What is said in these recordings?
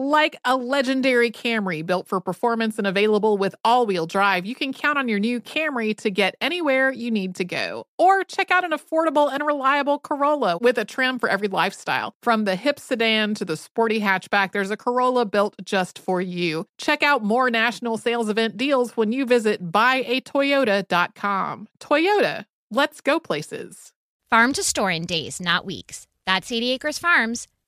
Like a legendary Camry built for performance and available with all wheel drive, you can count on your new Camry to get anywhere you need to go. Or check out an affordable and reliable Corolla with a trim for every lifestyle. From the hip sedan to the sporty hatchback, there's a Corolla built just for you. Check out more national sales event deals when you visit buyatoyota.com. Toyota, let's go places. Farm to store in days, not weeks. That's 80 Acres Farms.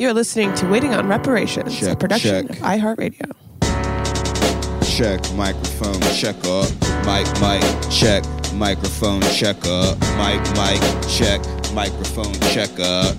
You're listening to Waiting on Reparations, a production check. of iHeartRadio. Check microphone, check up. Mic, mic, check. Microphone, check up. Mic, mic, check. Microphone, check up.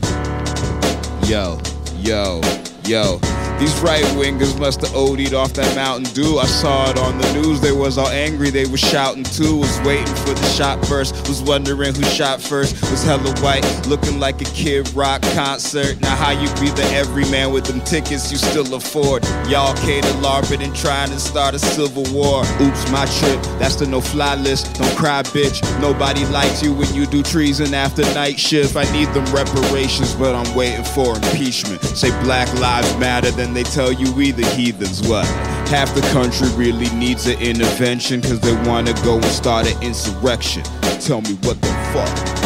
Yo, yo, yo. These right wingers must have OD'd off that Mountain Dew. I saw it on the news. They was all angry. They was shouting too. Was waiting for the shot first. Was wondering who shot first. Was hella white, looking like a Kid Rock concert. Now how you be the everyman with them tickets you still afford? Y'all cater LARPing and trying to start a civil war. Oops, my trip. That's the no-fly list. Don't cry, bitch. Nobody likes you when you do treason after night shift. I need them reparations, but I'm waiting for impeachment. Say Black Lives Matter, then they tell you we the heathens. What? Half the country really needs an intervention because they want to go and start an insurrection. Tell me what the fuck.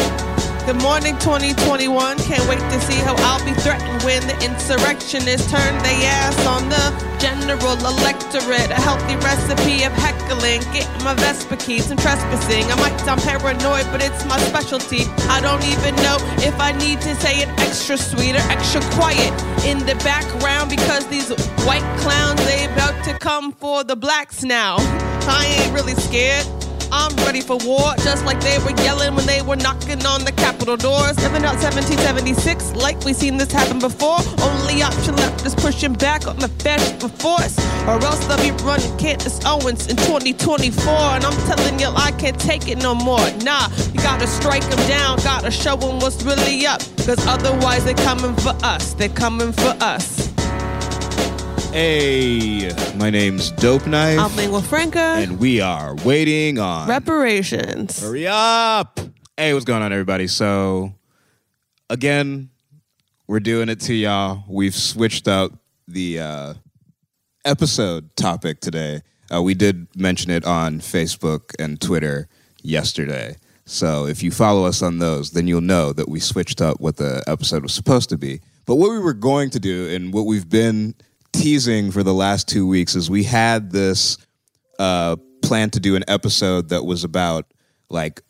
Good morning, 2021. Can't wait to see how I'll be threatened when the insurrectionists turn their ass on the general electorate. A healthy recipe of heckling, getting my Vespa keys and trespassing. I might sound paranoid, but it's my specialty. I don't even know if I need to say it extra sweeter, extra quiet in the background because these white clowns, they about to come for the blacks now. I ain't really scared. I'm ready for war, just like they were yelling when they were knocking on the Capitol doors. Living out 1776, like we seen this happen before. Only option left is pushing back on the fascist force, or else they'll be running Candace Owens in 2024. And I'm telling you, I can't take it no more. Nah, you gotta strike them down, gotta show them what's really up, cause otherwise they're coming for us. They're coming for us. Hey, my name's Dope Knife. I'm Lingua Franca. and we are waiting on Reparations. Hurry up! Hey, what's going on, everybody? So, again, we're doing it to y'all. We've switched up the uh, episode topic today. Uh, we did mention it on Facebook and Twitter yesterday. So, if you follow us on those, then you'll know that we switched up what the episode was supposed to be. But what we were going to do, and what we've been teasing for the last two weeks, is we had this uh, plan to do an episode that was about like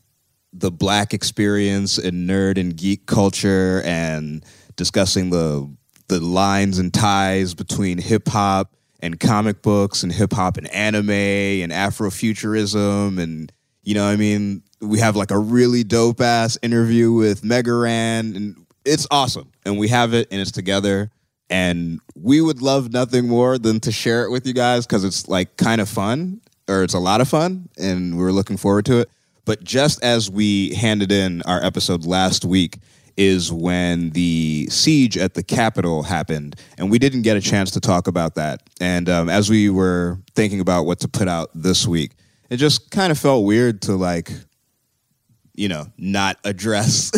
the black experience in nerd and geek culture and discussing the the lines and ties between hip hop and comic books and hip hop and anime and Afrofuturism and you know I mean? We have like a really dope ass interview with Mega Ran and it's awesome and we have it and it's together and we would love nothing more than to share it with you guys because it's like kind of fun or it's a lot of fun and we're looking forward to it but just as we handed in our episode last week is when the siege at the Capitol happened, and we didn't get a chance to talk about that. And um, as we were thinking about what to put out this week, it just kind of felt weird to like, you know, not address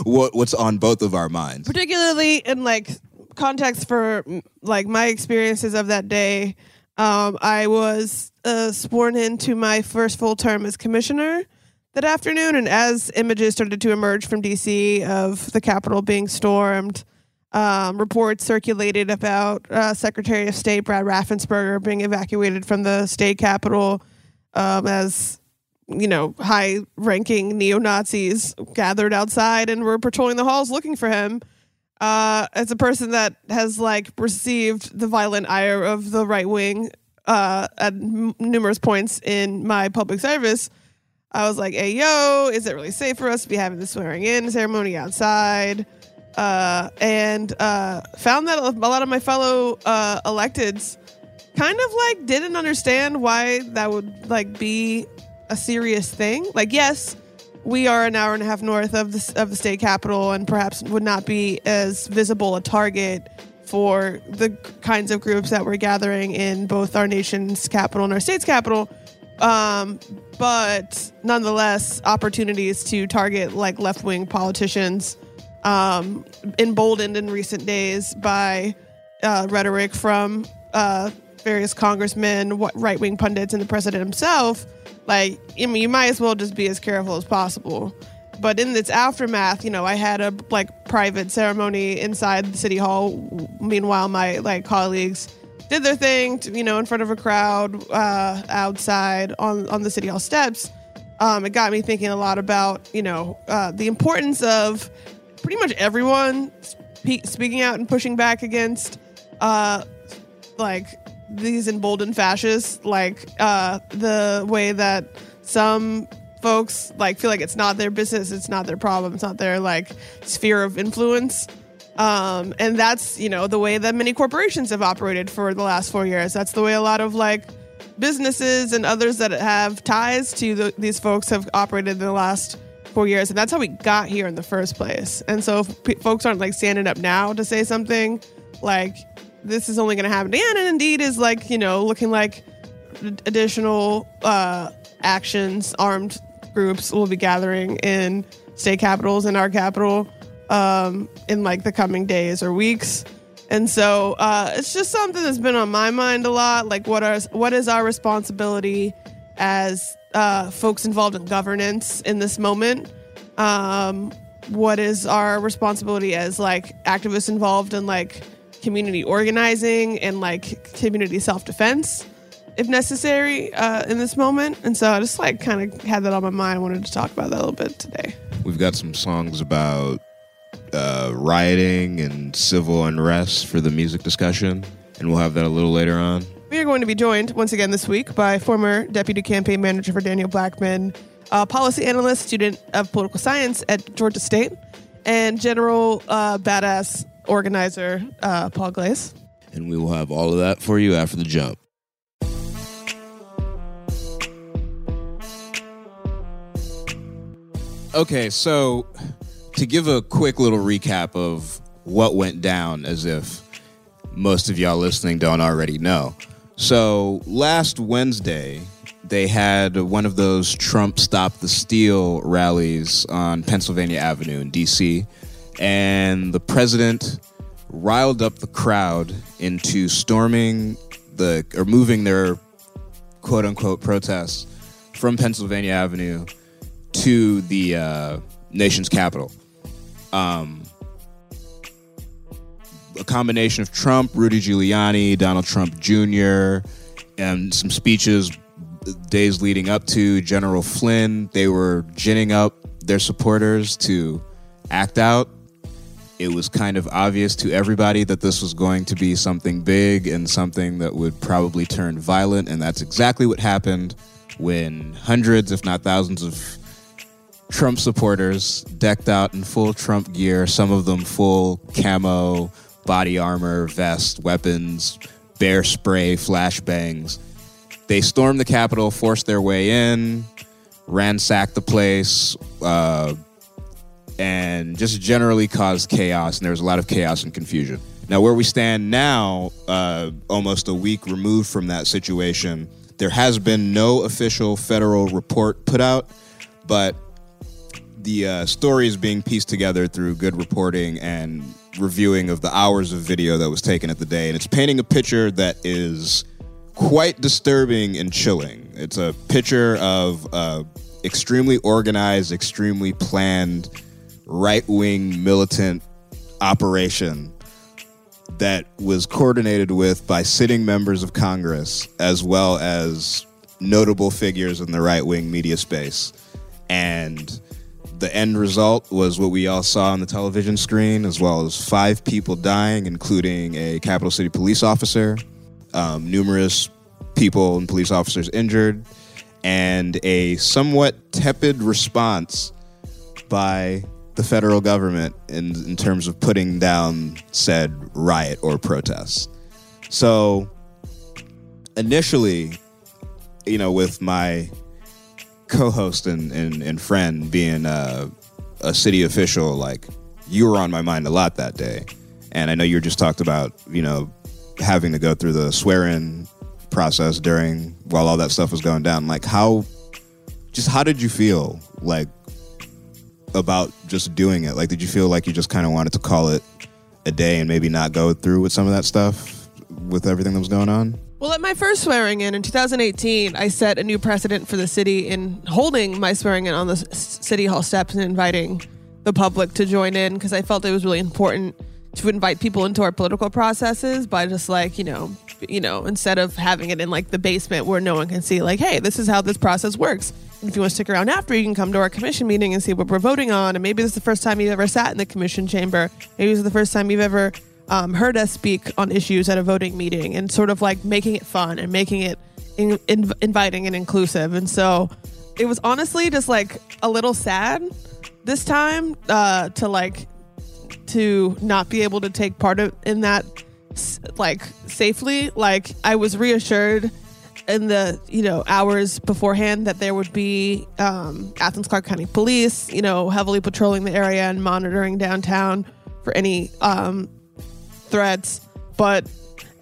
what what's on both of our minds. particularly in like context for like my experiences of that day Um, I was uh, sworn into my first full term as commissioner that afternoon, and as images started to emerge from DC of the Capitol being stormed, um, reports circulated about uh, Secretary of State Brad Raffensperger being evacuated from the state capitol um, as you know high-ranking neo Nazis gathered outside and were patrolling the halls looking for him. Uh, as a person that has like received the violent ire of the right wing uh, at m- numerous points in my public service, I was like, "Hey, yo, is it really safe for us to be having the swearing in ceremony outside?" Uh, and uh, found that a lot of my fellow uh, electeds kind of like didn't understand why that would like be a serious thing. Like, yes, we are an hour and a half north of the of the state capital, and perhaps would not be as visible a target for the kinds of groups that we're gathering in both our nation's capital and our state's capital. Um, but nonetheless, opportunities to target like left wing politicians, um, emboldened in recent days by uh, rhetoric from uh, various congressmen, right wing pundits, and the president himself. Like, I mean, you might as well just be as careful as possible. But in its aftermath, you know, I had a like private ceremony inside the city hall. Meanwhile, my like colleagues did their thing, to, you know, in front of a crowd uh, outside on on the city hall steps. Um, it got me thinking a lot about, you know, uh, the importance of pretty much everyone spe- speaking out and pushing back against, uh, like these emboldened fascists, like uh, the way that some folks like feel like it's not their business, it's not their problem, it's not their like sphere of influence. Um, and that's you know the way that many corporations have operated for the last four years. That's the way a lot of like businesses and others that have ties to the, these folks have operated in the last four years, and that's how we got here in the first place. And so, if p- folks aren't like standing up now to say something, like this is only going to happen again, and indeed is like you know looking like additional uh, actions, armed groups will be gathering in state capitals and our capital um, in like the coming days or weeks. And so uh, it's just something that's been on my mind a lot. Like, what are what is our responsibility as uh, folks involved in governance in this moment? Um, what is our responsibility as like activists involved in like community organizing and like community self defense? if necessary uh, in this moment. And so I just like kind of had that on my mind. I wanted to talk about that a little bit today. We've got some songs about uh, rioting and civil unrest for the music discussion, and we'll have that a little later on. We are going to be joined once again this week by former deputy campaign manager for Daniel Blackman, a policy analyst, student of political science at Georgia State, and general uh, badass organizer uh, Paul Glaze. And we will have all of that for you after the jump. Okay, so to give a quick little recap of what went down, as if most of y'all listening don't already know. So last Wednesday, they had one of those Trump Stop the Steal rallies on Pennsylvania Avenue in DC, and the president riled up the crowd into storming the or moving their quote unquote protests from Pennsylvania Avenue to the uh, nation's capital. Um, a combination of Trump, Rudy Giuliani, Donald Trump Jr., and some speeches days leading up to General Flynn. They were ginning up their supporters to act out. It was kind of obvious to everybody that this was going to be something big and something that would probably turn violent. And that's exactly what happened when hundreds, if not thousands, of Trump supporters decked out in full Trump gear, some of them full camo, body armor, vest, weapons, bear spray, flashbangs. They stormed the Capitol, forced their way in, ransacked the place, uh, and just generally caused chaos. And there was a lot of chaos and confusion. Now, where we stand now, uh, almost a week removed from that situation, there has been no official federal report put out, but the uh, story is being pieced together through good reporting and reviewing of the hours of video that was taken at the day, and it's painting a picture that is quite disturbing and chilling. It's a picture of a extremely organized, extremely planned right wing militant operation that was coordinated with by sitting members of Congress as well as notable figures in the right wing media space. And the end result was what we all saw on the television screen, as well as five people dying, including a Capital City police officer, um, numerous people and police officers injured, and a somewhat tepid response by the federal government in, in terms of putting down said riot or protest. So initially, you know, with my co-host and, and, and friend being uh, a city official, like you were on my mind a lot that day. And I know you just talked about, you know, having to go through the swear-in process during while all that stuff was going down. Like how just how did you feel like about just doing it? Like did you feel like you just kind of wanted to call it a day and maybe not go through with some of that stuff with everything that was going on? Well, at my first swearing in in 2018, I set a new precedent for the city in holding my swearing in on the city hall steps and inviting the public to join in because I felt it was really important to invite people into our political processes by just like you know, you know, instead of having it in like the basement where no one can see, like, hey, this is how this process works. If you want to stick around after, you can come to our commission meeting and see what we're voting on. And maybe this is the first time you've ever sat in the commission chamber. Maybe this is the first time you've ever um, heard us speak on issues at a voting meeting and sort of like making it fun and making it in, in, inviting and inclusive. And so it was honestly just like a little sad this time uh, to like to not be able to take part of in that like safely. Like I was reassured in the you know hours beforehand that there would be um, Athens Clarke County Police, you know, heavily patrolling the area and monitoring downtown for any um, threats. But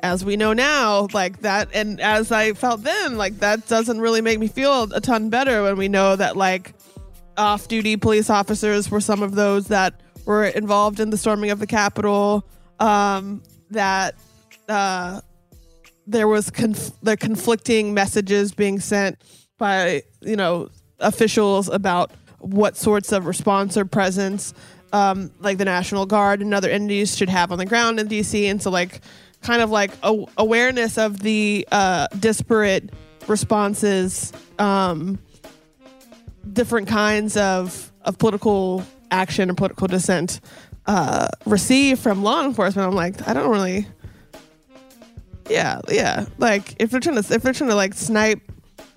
as we know now, like that, and as I felt then, like that doesn't really make me feel a ton better when we know that like off-duty police officers were some of those that were involved in the storming of the Capitol. Um, that uh, there was conf- the conflicting messages being sent by you know officials about what sorts of response or presence um, like the National Guard and other entities should have on the ground in DC, and so like kind of like a- awareness of the uh, disparate responses, um, different kinds of of political action and political dissent uh, receive from law enforcement. I'm like, I don't really yeah, yeah. Like if they're trying to if they're trying to like snipe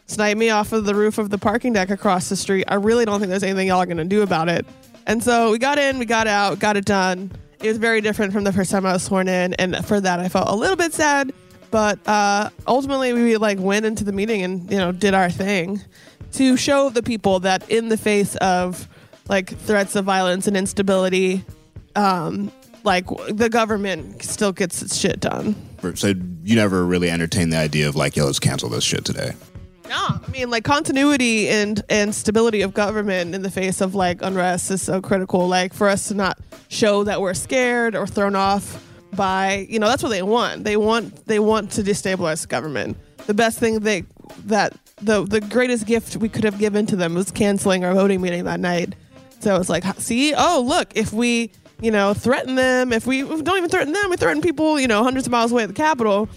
snipe me off of the roof of the parking deck across the street, I really don't think there's anything y'all are gonna do about it. And so we got in, we got out, got it done. It was very different from the first time I was sworn in, and for that I felt a little bit sad. But uh, ultimately, we like went into the meeting and you know did our thing to show the people that in the face of like threats of violence and instability, um, like the government still gets its shit done. So you never really entertained the idea of like, yo, let's cancel this shit today. No, I mean like continuity and and stability of government in the face of like unrest is so critical. Like for us to not show that we're scared or thrown off by you know that's what they want. They want they want to destabilize the government. The best thing they that the the greatest gift we could have given to them was canceling our voting meeting that night. So it's like, see, oh look, if we you know threaten them, if we don't even threaten them, we threaten people you know hundreds of miles away at the Capitol.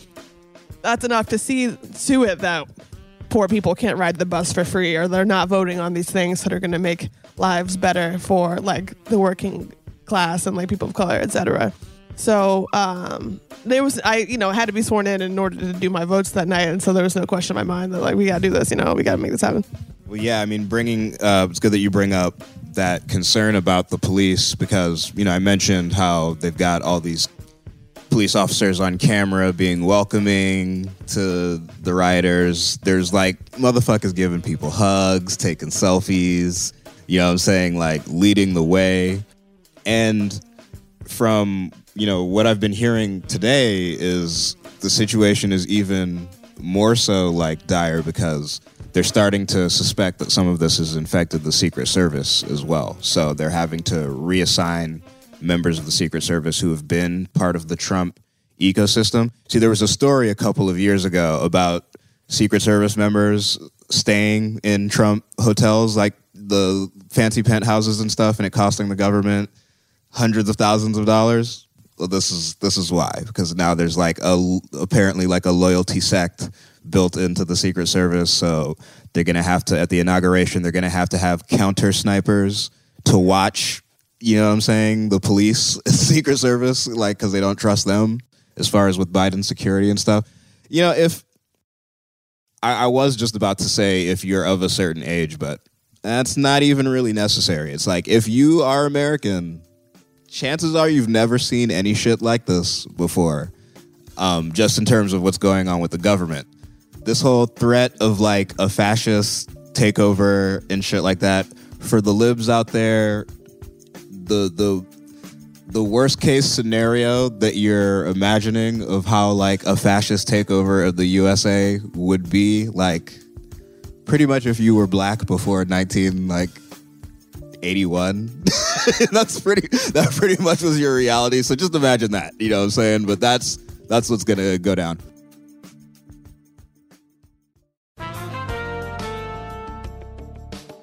That's enough to see to it that poor people can't ride the bus for free or they're not voting on these things that are going to make lives better for like the working class and like people of color etc so um there was i you know had to be sworn in in order to do my votes that night and so there was no question in my mind that like we gotta do this you know we gotta make this happen Well, yeah, I mean, bringing uh, it's good that you bring up that concern about the police because you know I mentioned how they've got all these police officers on camera being welcoming to the rioters. There's like motherfuckers giving people hugs, taking selfies. You know what I'm saying? Like leading the way. And from you know what I've been hearing today is the situation is even more so like dire because they're starting to suspect that some of this has infected the Secret Service as well. So they're having to reassign members of the Secret Service who have been part of the Trump ecosystem. See, there was a story a couple of years ago about Secret Service members staying in Trump hotels, like the fancy penthouses and stuff, and it costing the government hundreds of thousands of dollars. Well, this is this is why because now there's like a apparently like a loyalty sect built into the Secret Service, so they're gonna have to at the inauguration they're gonna have to have counter snipers to watch. You know what I'm saying? The police, Secret Service, like because they don't trust them as far as with Biden security and stuff. You know, if I, I was just about to say if you're of a certain age, but that's not even really necessary. It's like if you are American, chances are you've never seen any shit like this before. Um, just in terms of what's going on with the government, this whole threat of like a fascist takeover and shit like that for the libs out there, the the the worst case scenario that you're imagining of how like a fascist takeover of the USA would be like pretty much if you were black before 19 like 81 that's pretty that pretty much was your reality. So just imagine that you know what i'm saying? But that's that's what's gonna go down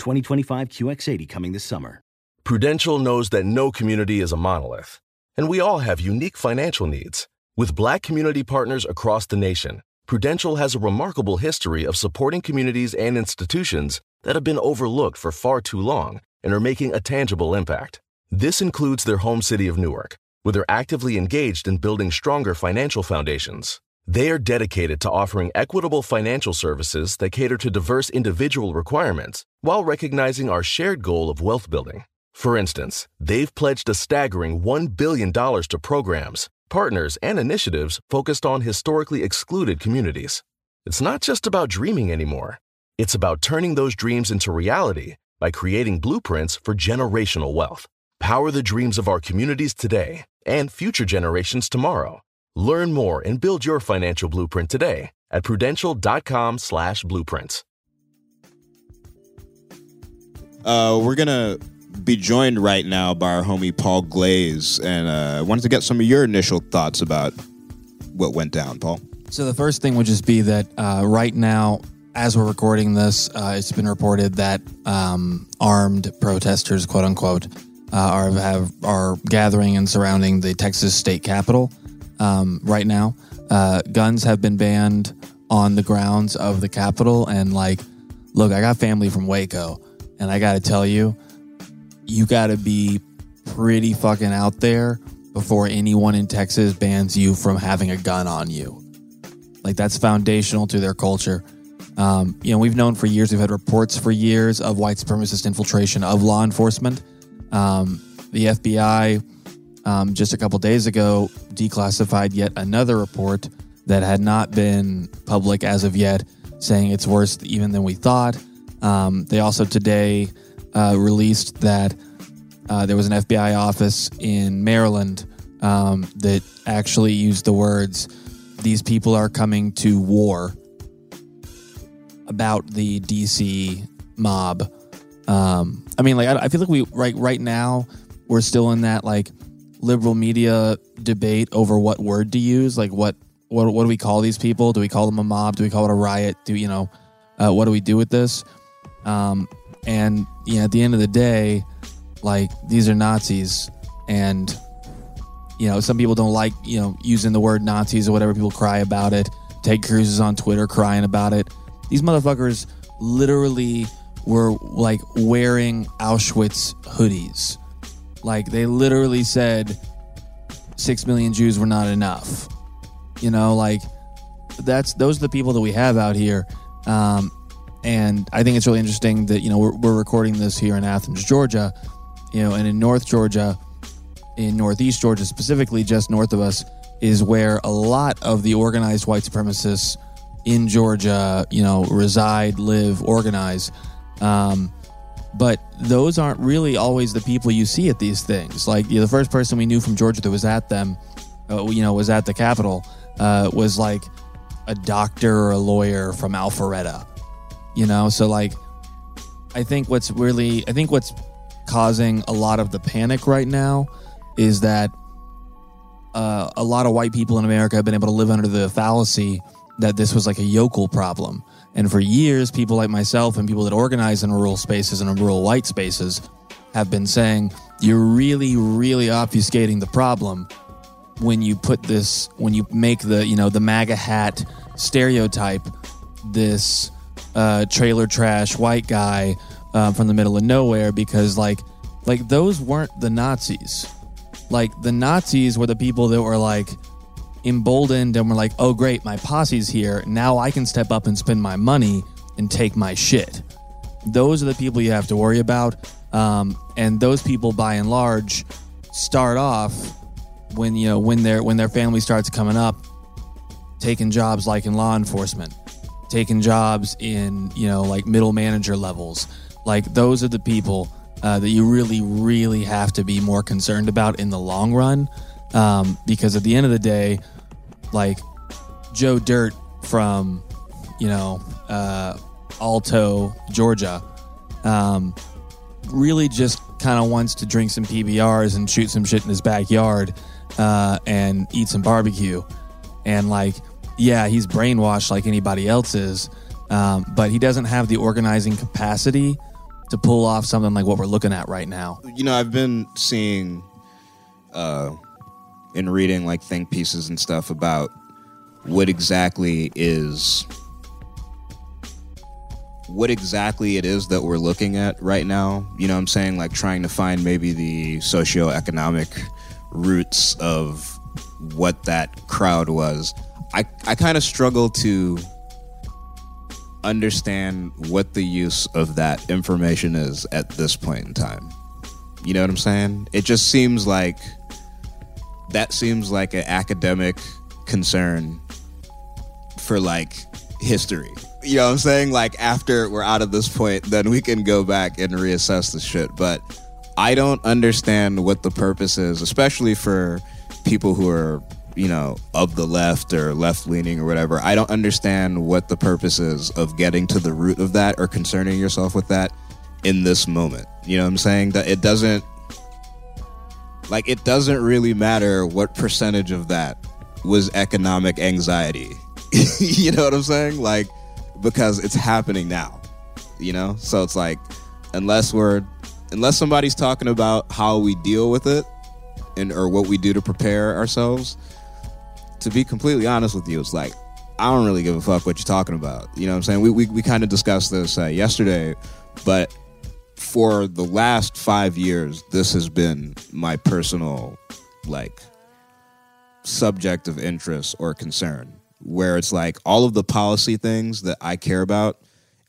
2025 QX80 coming this summer. Prudential knows that no community is a monolith, and we all have unique financial needs. With black community partners across the nation, Prudential has a remarkable history of supporting communities and institutions that have been overlooked for far too long and are making a tangible impact. This includes their home city of Newark, where they're actively engaged in building stronger financial foundations. They are dedicated to offering equitable financial services that cater to diverse individual requirements while recognizing our shared goal of wealth building. For instance, they've pledged a staggering $1 billion to programs, partners, and initiatives focused on historically excluded communities. It's not just about dreaming anymore, it's about turning those dreams into reality by creating blueprints for generational wealth. Power the dreams of our communities today and future generations tomorrow. Learn more and build your financial blueprint today at prudential.com/slash blueprints. Uh, we're gonna be joined right now by our homie Paul Glaze, and uh, I wanted to get some of your initial thoughts about what went down, Paul. So the first thing would just be that uh, right now, as we're recording this, uh, it's been reported that um, armed protesters, quote unquote, uh, are have are gathering and surrounding the Texas state capitol um, right now. Uh, guns have been banned on the grounds of the capitol, and like, look, I got family from Waco, and I got to tell you, you got to be pretty fucking out there before anyone in Texas bans you from having a gun on you. Like that's foundational to their culture. Um, you know, we've known for years, we've had reports for years of white supremacist infiltration of law enforcement. Um, the FBI um, just a couple days ago declassified yet another report that had not been public as of yet, saying it's worse even than we thought. Um, they also today uh, released that uh, there was an FBI office in Maryland um, that actually used the words, These people are coming to war about the DC mob. Um, I mean, like, I, I feel like we, right, right now, we're still in that, like, liberal media debate over what word to use. Like, what, what, what do we call these people? Do we call them a mob? Do we call it a riot? Do you know, uh, what do we do with this? Um, and you know, at the end of the day, like these are Nazis, and you know, some people don't like you know using the word Nazis or whatever. People cry about it. Ted Cruz is on Twitter crying about it. These motherfuckers literally were like wearing Auschwitz hoodies. Like they literally said six million Jews were not enough. You know, like that's those are the people that we have out here. Um, and I think it's really interesting that, you know, we're, we're recording this here in Athens, Georgia, you know, and in North Georgia, in Northeast Georgia specifically, just north of us, is where a lot of the organized white supremacists in Georgia, you know, reside, live, organize. Um, but those aren't really always the people you see at these things. Like you know, the first person we knew from Georgia that was at them, uh, you know, was at the Capitol, uh, was like a doctor or a lawyer from Alpharetta you know so like i think what's really i think what's causing a lot of the panic right now is that uh, a lot of white people in america have been able to live under the fallacy that this was like a yokel problem and for years people like myself and people that organize in rural spaces and in rural white spaces have been saying you're really really obfuscating the problem when you put this when you make the you know the maga hat stereotype this uh, trailer trash white guy uh, from the middle of nowhere because like like those weren't the Nazis. Like the Nazis were the people that were like emboldened and we're like, "Oh great, my posse's here. Now I can step up and spend my money and take my shit." Those are the people you have to worry about, um, and those people, by and large, start off when you know when their when their family starts coming up, taking jobs like in law enforcement, taking jobs in you know like middle manager levels like those are the people uh, that you really really have to be more concerned about in the long run um, because at the end of the day like joe dirt from you know uh, alto georgia um, really just kind of wants to drink some pbrs and shoot some shit in his backyard uh, and eat some barbecue and like yeah, he's brainwashed like anybody else is, um, but he doesn't have the organizing capacity to pull off something like what we're looking at right now. You know, I've been seeing uh, and reading like think pieces and stuff about what exactly is what exactly it is that we're looking at right now. You know I'm saying? Like trying to find maybe the socioeconomic roots of what that crowd was. I, I kind of struggle to understand what the use of that information is at this point in time. You know what I'm saying? It just seems like that seems like an academic concern for like history. You know what I'm saying? Like after we're out of this point, then we can go back and reassess the shit. But I don't understand what the purpose is, especially for people who are you know, of the left or left leaning or whatever. I don't understand what the purpose is of getting to the root of that or concerning yourself with that in this moment. You know what I'm saying? That it doesn't like it doesn't really matter what percentage of that was economic anxiety. you know what I'm saying? Like because it's happening now. You know? So it's like unless we're unless somebody's talking about how we deal with it and or what we do to prepare ourselves, to be completely honest with you, it's like I don't really give a fuck what you're talking about. You know what I'm saying? We we, we kind of discussed this uh, yesterday, but for the last five years, this has been my personal like subject of interest or concern. where it's like all of the policy things that I care about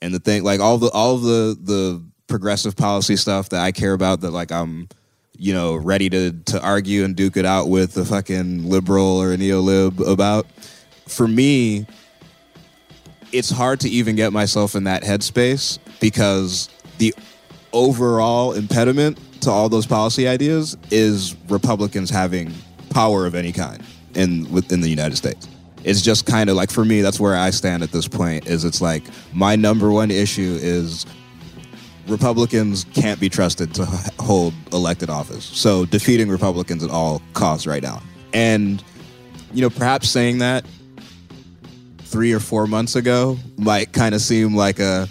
and the thing like all the all the the progressive policy stuff that I care about that like I'm you know ready to to argue and duke it out with a fucking liberal or a neo-lib about for me it's hard to even get myself in that headspace because the overall impediment to all those policy ideas is Republicans having power of any kind in within the United States. It's just kind of like for me, that's where I stand at this point. Is it's like my number one issue is Republicans can't be trusted to hold elected office. So defeating Republicans at all costs right now. And you know, perhaps saying that three or four months ago might kind of seem like a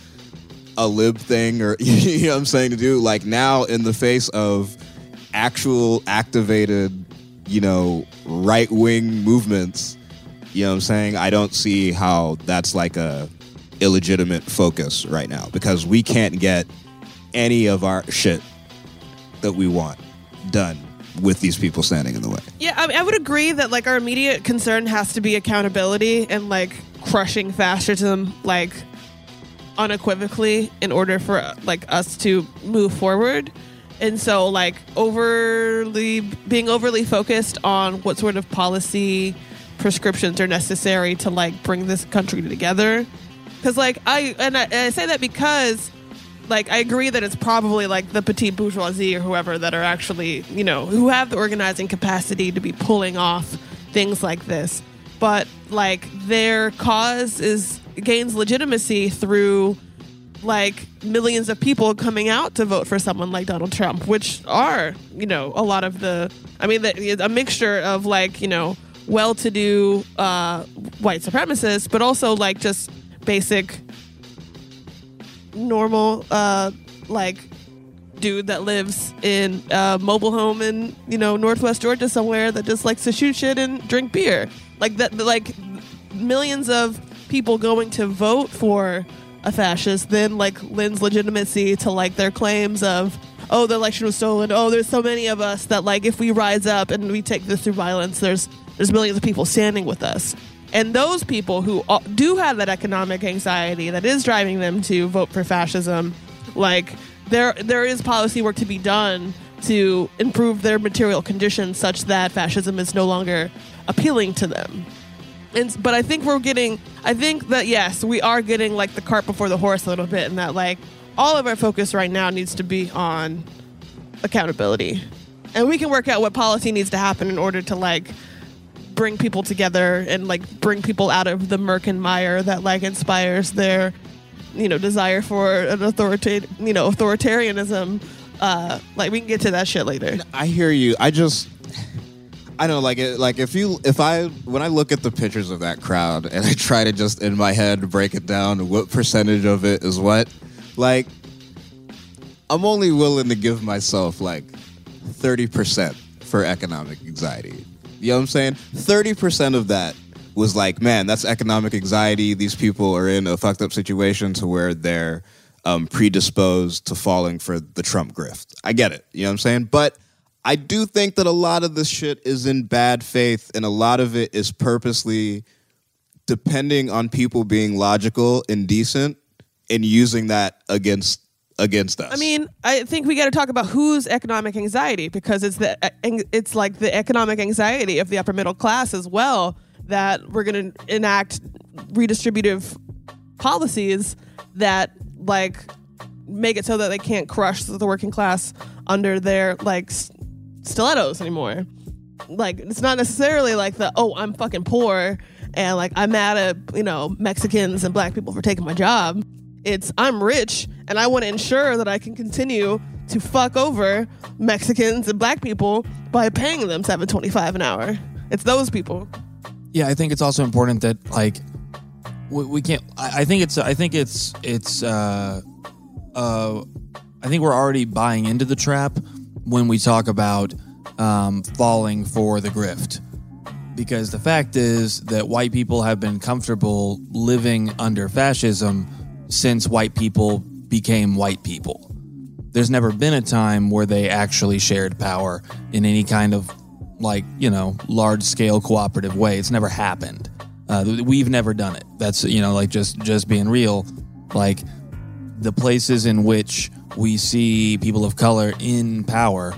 a lib thing or you know what I'm saying to do. Like now in the face of actual activated, you know, right wing movements, you know what I'm saying? I don't see how that's like a illegitimate focus right now because we can't get any of our shit that we want done with these people standing in the way. Yeah, I, I would agree that like our immediate concern has to be accountability and like crushing fascism, like unequivocally, in order for like us to move forward. And so, like overly being overly focused on what sort of policy prescriptions are necessary to like bring this country together. Because like I and I, and I say that because like I agree that it's probably like the petite bourgeoisie or whoever that are actually you know who have the organizing capacity to be pulling off things like this, but like their cause is gains legitimacy through like millions of people coming out to vote for someone like Donald Trump, which are you know a lot of the I mean the, a mixture of like you know well-to-do uh, white supremacists, but also like just basic normal uh like dude that lives in a mobile home in you know northwest georgia somewhere that just likes to shoot shit and drink beer. Like that like millions of people going to vote for a fascist then like lends legitimacy to like their claims of oh the election was stolen oh there's so many of us that like if we rise up and we take this through violence there's there's millions of people standing with us and those people who do have that economic anxiety that is driving them to vote for fascism, like there there is policy work to be done to improve their material conditions such that fascism is no longer appealing to them. And but I think we're getting I think that yes, we are getting like the cart before the horse a little bit and that like all of our focus right now needs to be on accountability. And we can work out what policy needs to happen in order to like bring people together and like bring people out of the murk and mire that like inspires their you know desire for an authoritative you know authoritarianism uh like we can get to that shit later I hear you. I just I know, like it, like if you if I when I look at the pictures of that crowd and I try to just in my head break it down what percentage of it is what, like I'm only willing to give myself like 30% for economic anxiety. You know what I'm saying? 30% of that was like, man, that's economic anxiety. These people are in a fucked up situation to where they're um, predisposed to falling for the Trump grift. I get it. You know what I'm saying? But I do think that a lot of this shit is in bad faith and a lot of it is purposely depending on people being logical and decent and using that against against us. I mean, I think we got to talk about whose economic anxiety because it's the uh, it's like the economic anxiety of the upper middle class as well that we're going to enact redistributive policies that like make it so that they can't crush the working class under their like stilettos anymore. Like it's not necessarily like the oh I'm fucking poor and like I'm mad at you know Mexicans and black people for taking my job. It's I'm rich and I want to ensure that I can continue to fuck over Mexicans and black people by paying them 7.25 an hour. It's those people. Yeah, I think it's also important that like we, we can't. I, I think it's. I think it's. It's. Uh, uh, I think we're already buying into the trap when we talk about um, falling for the grift, because the fact is that white people have been comfortable living under fascism since white people became white people. There's never been a time where they actually shared power in any kind of like you know large scale cooperative way. It's never happened. Uh, we've never done it. That's you know like just just being real. Like the places in which we see people of color in power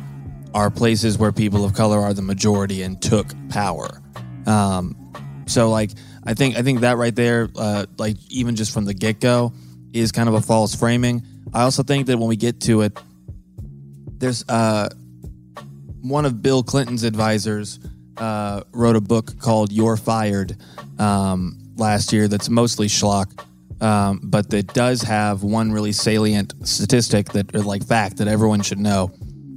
are places where people of color are the majority and took power. Um, so like I think I think that right there, uh, like even just from the get go, is kind of a false framing. I also think that when we get to it, there's uh, one of Bill Clinton's advisors uh, wrote a book called "You're Fired" um, last year. That's mostly schlock, um, but that does have one really salient statistic that, or like fact that everyone should know,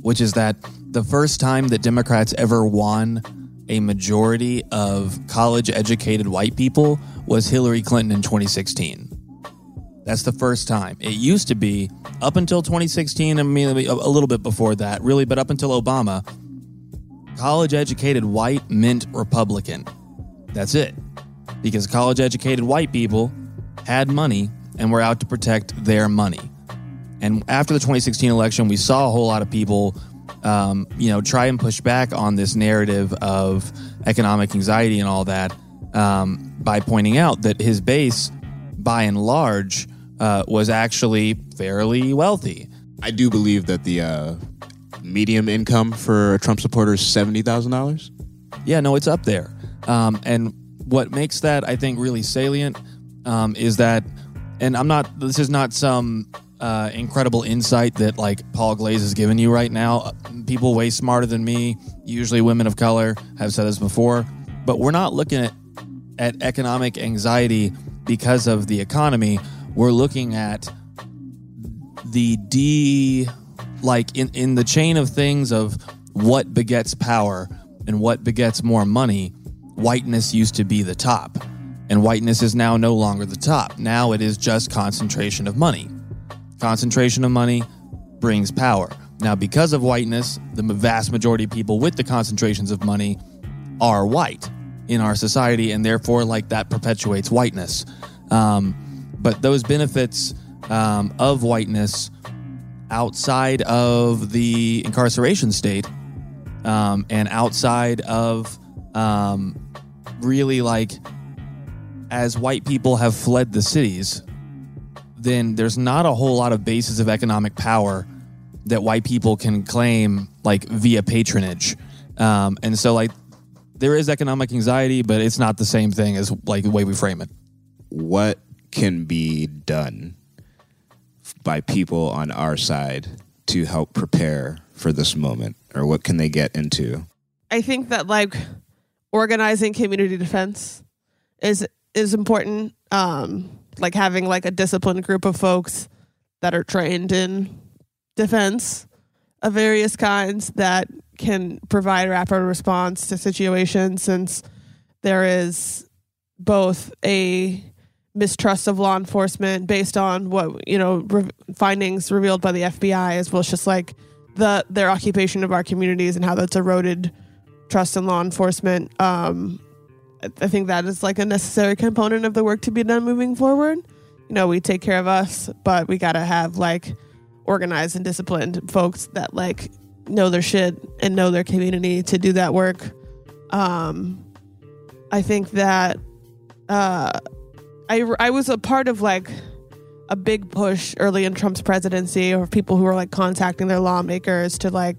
which is that the first time that Democrats ever won a majority of college educated white people was Hillary Clinton in 2016. That's the first time. It used to be up until 2016, I mean, a little bit before that, really, but up until Obama, college educated white meant Republican. That's it. Because college educated white people had money and were out to protect their money. And after the 2016 election, we saw a whole lot of people um, you know, try and push back on this narrative of economic anxiety and all that um, by pointing out that his base, by and large, uh, was actually fairly wealthy. I do believe that the uh, medium income for a Trump supporter is seventy thousand dollars. Yeah, no, it's up there. Um, and what makes that, I think, really salient um, is that, and I'm not. This is not some uh, incredible insight that like Paul Glaze has given you right now. People way smarter than me, usually women of color, have said this before, but we're not looking at at economic anxiety because of the economy. We're looking at the D like in, in the chain of things of what begets power and what begets more money, whiteness used to be the top. And whiteness is now no longer the top. Now it is just concentration of money. Concentration of money brings power. Now, because of whiteness, the vast majority of people with the concentrations of money are white in our society, and therefore, like that perpetuates whiteness. Um, but those benefits um, of whiteness outside of the incarceration state um, and outside of um, really like as white people have fled the cities then there's not a whole lot of bases of economic power that white people can claim like via patronage. Um, and so like there is economic anxiety, but it's not the same thing as like the way we frame it. What can be done by people on our side to help prepare for this moment or what can they get into? I think that like organizing community defense is is important. Um, like having like a disciplined group of folks that are trained in defense of various kinds that can provide rapid response to situations since there is both a mistrust of law enforcement based on what you know re- findings revealed by the FBI as well as just like the their occupation of our communities and how that's eroded trust in law enforcement um, I think that is like a necessary component of the work to be done moving forward. You know, we take care of us, but we got to have like organized and disciplined folks that like know their shit and know their community to do that work. Um, I think that uh, I I was a part of like a big push early in Trump's presidency, of people who were like contacting their lawmakers to like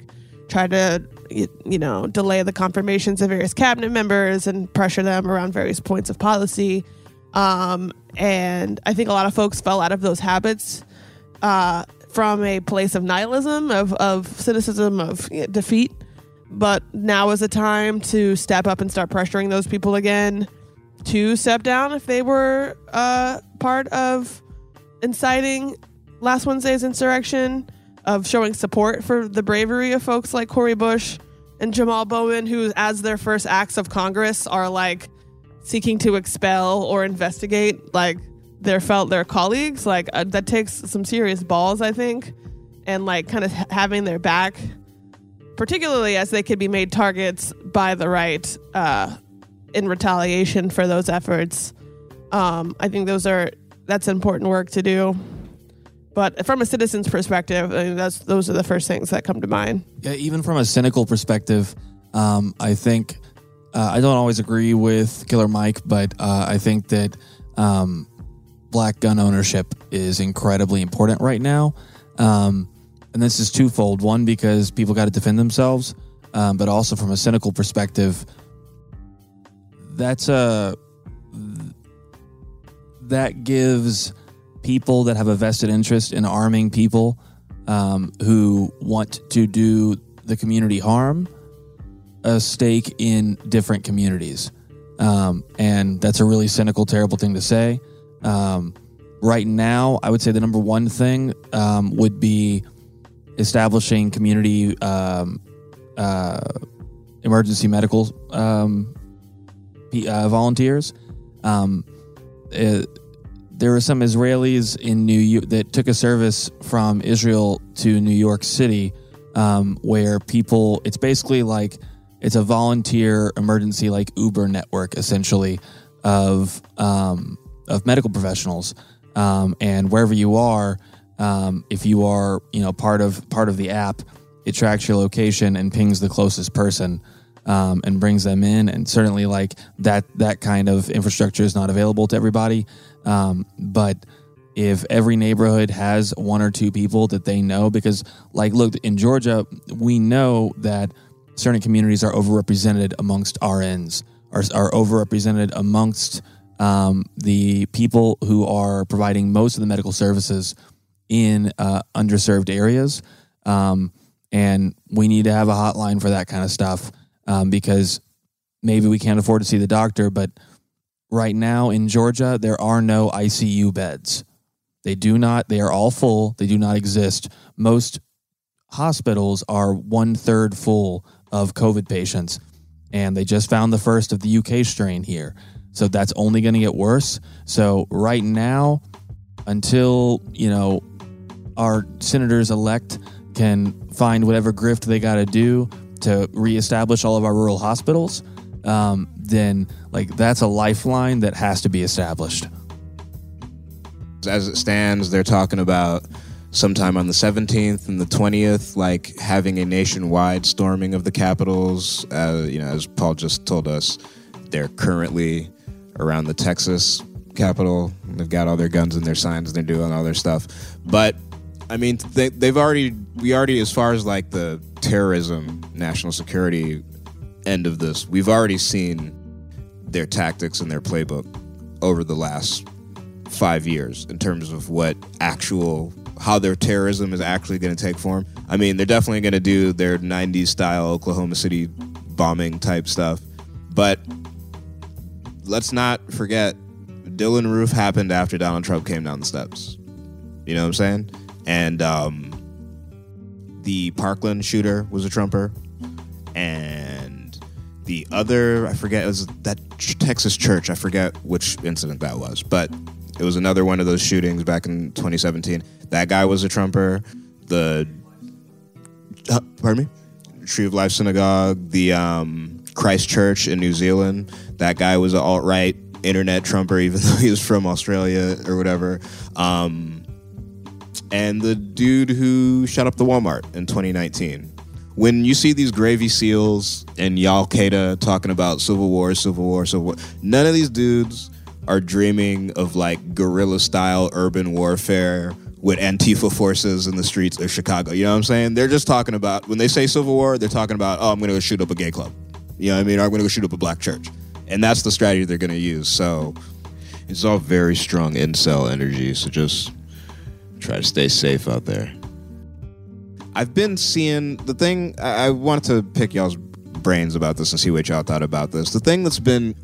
try to you know, delay the confirmations of various cabinet members and pressure them around various points of policy. Um, and I think a lot of folks fell out of those habits uh, from a place of nihilism, of, of cynicism, of you know, defeat. But now is a time to step up and start pressuring those people again to step down if they were uh, part of inciting last Wednesday's insurrection of showing support for the bravery of folks like Cori Bush and Jamal Bowman, who, as their first acts of Congress, are like seeking to expel or investigate like their felt their colleagues. Like uh, that takes some serious balls, I think, and like kind of having their back, particularly as they could be made targets by the right uh, in retaliation for those efforts. Um, I think those are that's important work to do. But from a citizen's perspective, I mean, that's those are the first things that come to mind. Yeah, even from a cynical perspective, um, I think uh, I don't always agree with Killer Mike, but uh, I think that um, black gun ownership is incredibly important right now. Um, and this is twofold. One, because people got to defend themselves, um, but also from a cynical perspective, that's a that gives people that have a vested interest in arming people um, who want to do the community harm a stake in different communities. Um, and that's a really cynical, terrible thing to say. Um, right now, I would say the number one thing um, would be establishing community um, uh, emergency medical um, uh, volunteers. It, there were some Israelis in New York that took a service from Israel to New York City, um, where people. It's basically like it's a volunteer emergency like Uber network, essentially, of um, of medical professionals, um, and wherever you are, um, if you are you know part of part of the app, it tracks your location and pings the closest person. Um, and brings them in, and certainly like that that kind of infrastructure is not available to everybody. Um, but if every neighborhood has one or two people that they know, because like, look, in Georgia, we know that certain communities are overrepresented amongst RNs, are, are overrepresented amongst um, the people who are providing most of the medical services in uh, underserved areas. Um, and we need to have a hotline for that kind of stuff um, because maybe we can't afford to see the doctor, but right now in Georgia, there are no ICU beds. They do not, they are all full. They do not exist. Most hospitals are one third full of COVID patients. And they just found the first of the UK strain here. So that's only going to get worse. So right now, until, you know, our senators elect can find whatever grift they got to do to reestablish all of our rural hospitals, um, then like that's a lifeline that has to be established. As it stands, they're talking about sometime on the 17th and the 20th, like having a nationwide storming of the capitals. Uh, you know, as Paul just told us, they're currently around the Texas capital. They've got all their guns and their signs and they're doing all their stuff. But I mean, they, they've already, we already, as far as like the terrorism, national security end of this, we've already seen their tactics and their playbook over the last five years in terms of what actual how their terrorism is actually going to take form. I mean, they're definitely going to do their 90s style Oklahoma City bombing type stuff. But let's not forget Dylan Roof happened after Donald Trump came down the steps. You know what I'm saying? And um, the Parkland shooter was a Trumper. And the other, I forget, it was that Texas church. I forget which incident that was. But it was another one of those shootings back in 2017. That guy was a Trumper. The uh, pardon me, Tree of Life Synagogue, the um, Christchurch in New Zealand. That guy was an alt right internet Trumper, even though he was from Australia or whatever. Um, and the dude who shut up the Walmart in 2019. When you see these Gravy Seals and Y'all Qaeda talking about Civil War, Civil War, Civil War, none of these dudes are dreaming of like guerrilla style urban warfare with Antifa forces in the streets of Chicago. You know what I'm saying? They're just talking about when they say Civil War, they're talking about, oh, I'm to go shoot up a gay club. You know what I mean? Or I'm to go shoot up a black church. And that's the strategy they're to use. So it's all very strong incel energy. So just try to stay safe out there. I've been seeing the thing, I, I wanted to pick y'all's brains about this and see what y'all thought about this. The thing that's been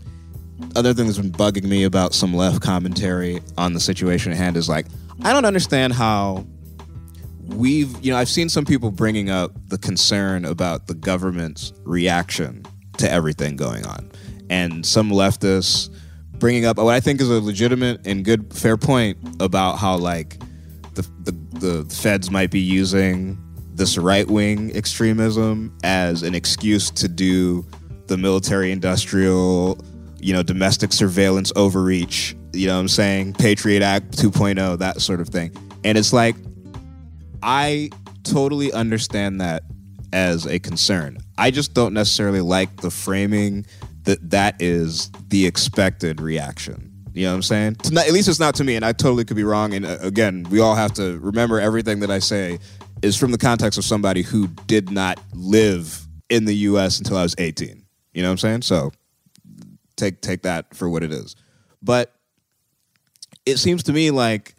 other thing that's been bugging me about some left commentary on the situation at hand is like I don't understand how we've you know I've seen some people bringing up the concern about the government's reaction to everything going on, and some leftists bringing up what I think is a legitimate and good fair point about how like the the, the feds might be using this right wing extremism as an excuse to do the military industrial you know, domestic surveillance overreach, you know what I'm saying? Patriot Act 2.0, that sort of thing. And it's like, I totally understand that as a concern. I just don't necessarily like the framing that that is the expected reaction. You know what I'm saying? Not- at least it's not to me, and I totally could be wrong. And uh, again, we all have to remember everything that I say is from the context of somebody who did not live in the U.S. until I was 18. You know what I'm saying? So take take that for what it is. But it seems to me like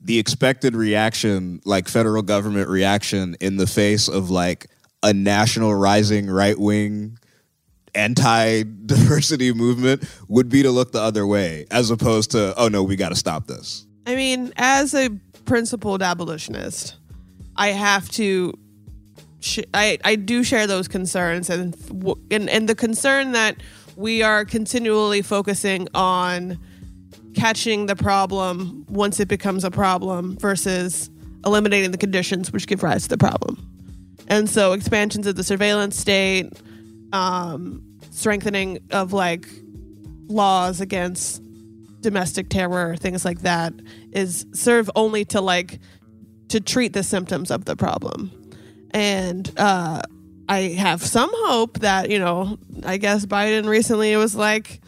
the expected reaction, like federal government reaction in the face of like a national rising right wing anti diversity movement would be to look the other way as opposed to, oh no, we got to stop this. I mean, as a principled abolitionist, I have to. Sh- I I do share those concerns, and and and the concern that we are continually focusing on catching the problem once it becomes a problem versus eliminating the conditions which give rise to the problem. And so expansions of the surveillance state, um, strengthening of like laws against domestic terror, things like that, is serve only to like to treat the symptoms of the problem. And uh, I have some hope that you know, I guess Biden recently was like,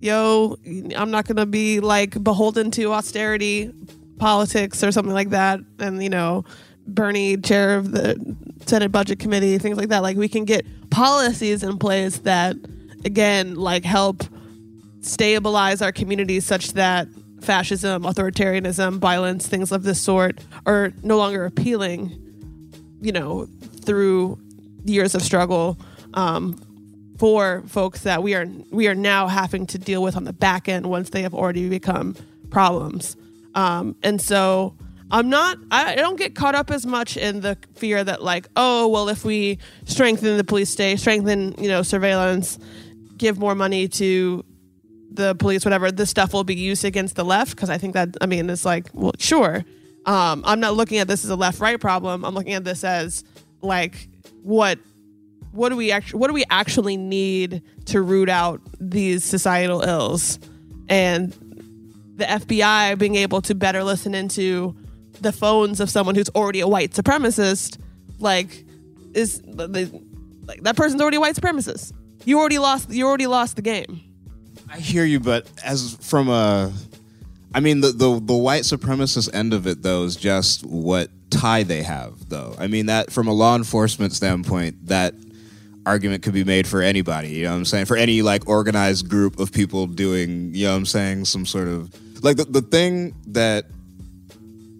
"Yo, I'm not gonna be like beholden to austerity politics or something like that," and you know. Bernie, chair of the Senate Budget Committee, things like that. Like we can get policies in place that, again, like help stabilize our communities such that fascism, authoritarianism, violence, things of this sort are no longer appealing, you know, through years of struggle um, for folks that we are we are now having to deal with on the back end once they have already become problems. Um, and so I'm not I don't get caught up as much in the fear that like, oh, well if we strengthen the police state, strengthen, you know, surveillance, give more money to the police, whatever, this stuff will be used against the left. Because I think that, I mean, it's like, well, sure. Um, I'm not looking at this as a left right problem. I'm looking at this as like, what, what do we actually, what do we actually need to root out these societal ills? And the FBI being able to better listen into the phones of someone who's already a white supremacist, like, is like that person's already a white supremacist. You already lost. You already lost the game. I hear you, but as from a, I mean, the, the the white supremacist end of it though is just what tie they have, though. I mean that from a law enforcement standpoint, that argument could be made for anybody. You know what I'm saying? For any like organized group of people doing, you know what I'm saying, some sort of like the the thing that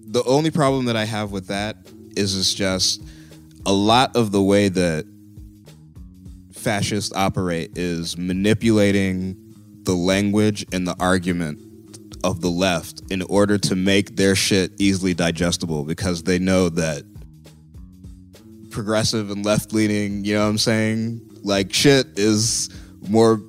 the only problem that I have with that is it's just a lot of the way that fascists operate is manipulating the language and the argument of the left in order to make their shit easily digestible because they know that progressive and left leaning, you know what I'm saying? Like shit is more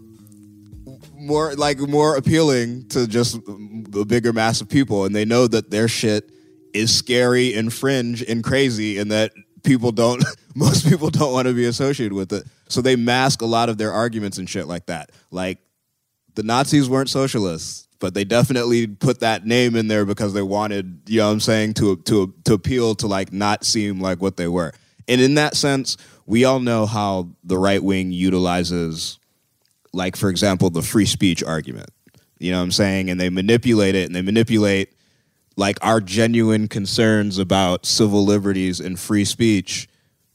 more like more appealing to just a bigger mass of people and they know that their shit is scary and fringe and crazy and that people don't most people don't want to be associated with it. So they mask a lot of their arguments and shit like that. Like the Nazis weren't socialists, but they definitely put that name in there because they wanted, you know what I'm saying, to to to appeal to like not seem like what they were. And in that sense, we all know how the right wing utilizes like for example the free speech argument. You know what I'm saying? And they manipulate it and they manipulate like our genuine concerns about civil liberties and free speech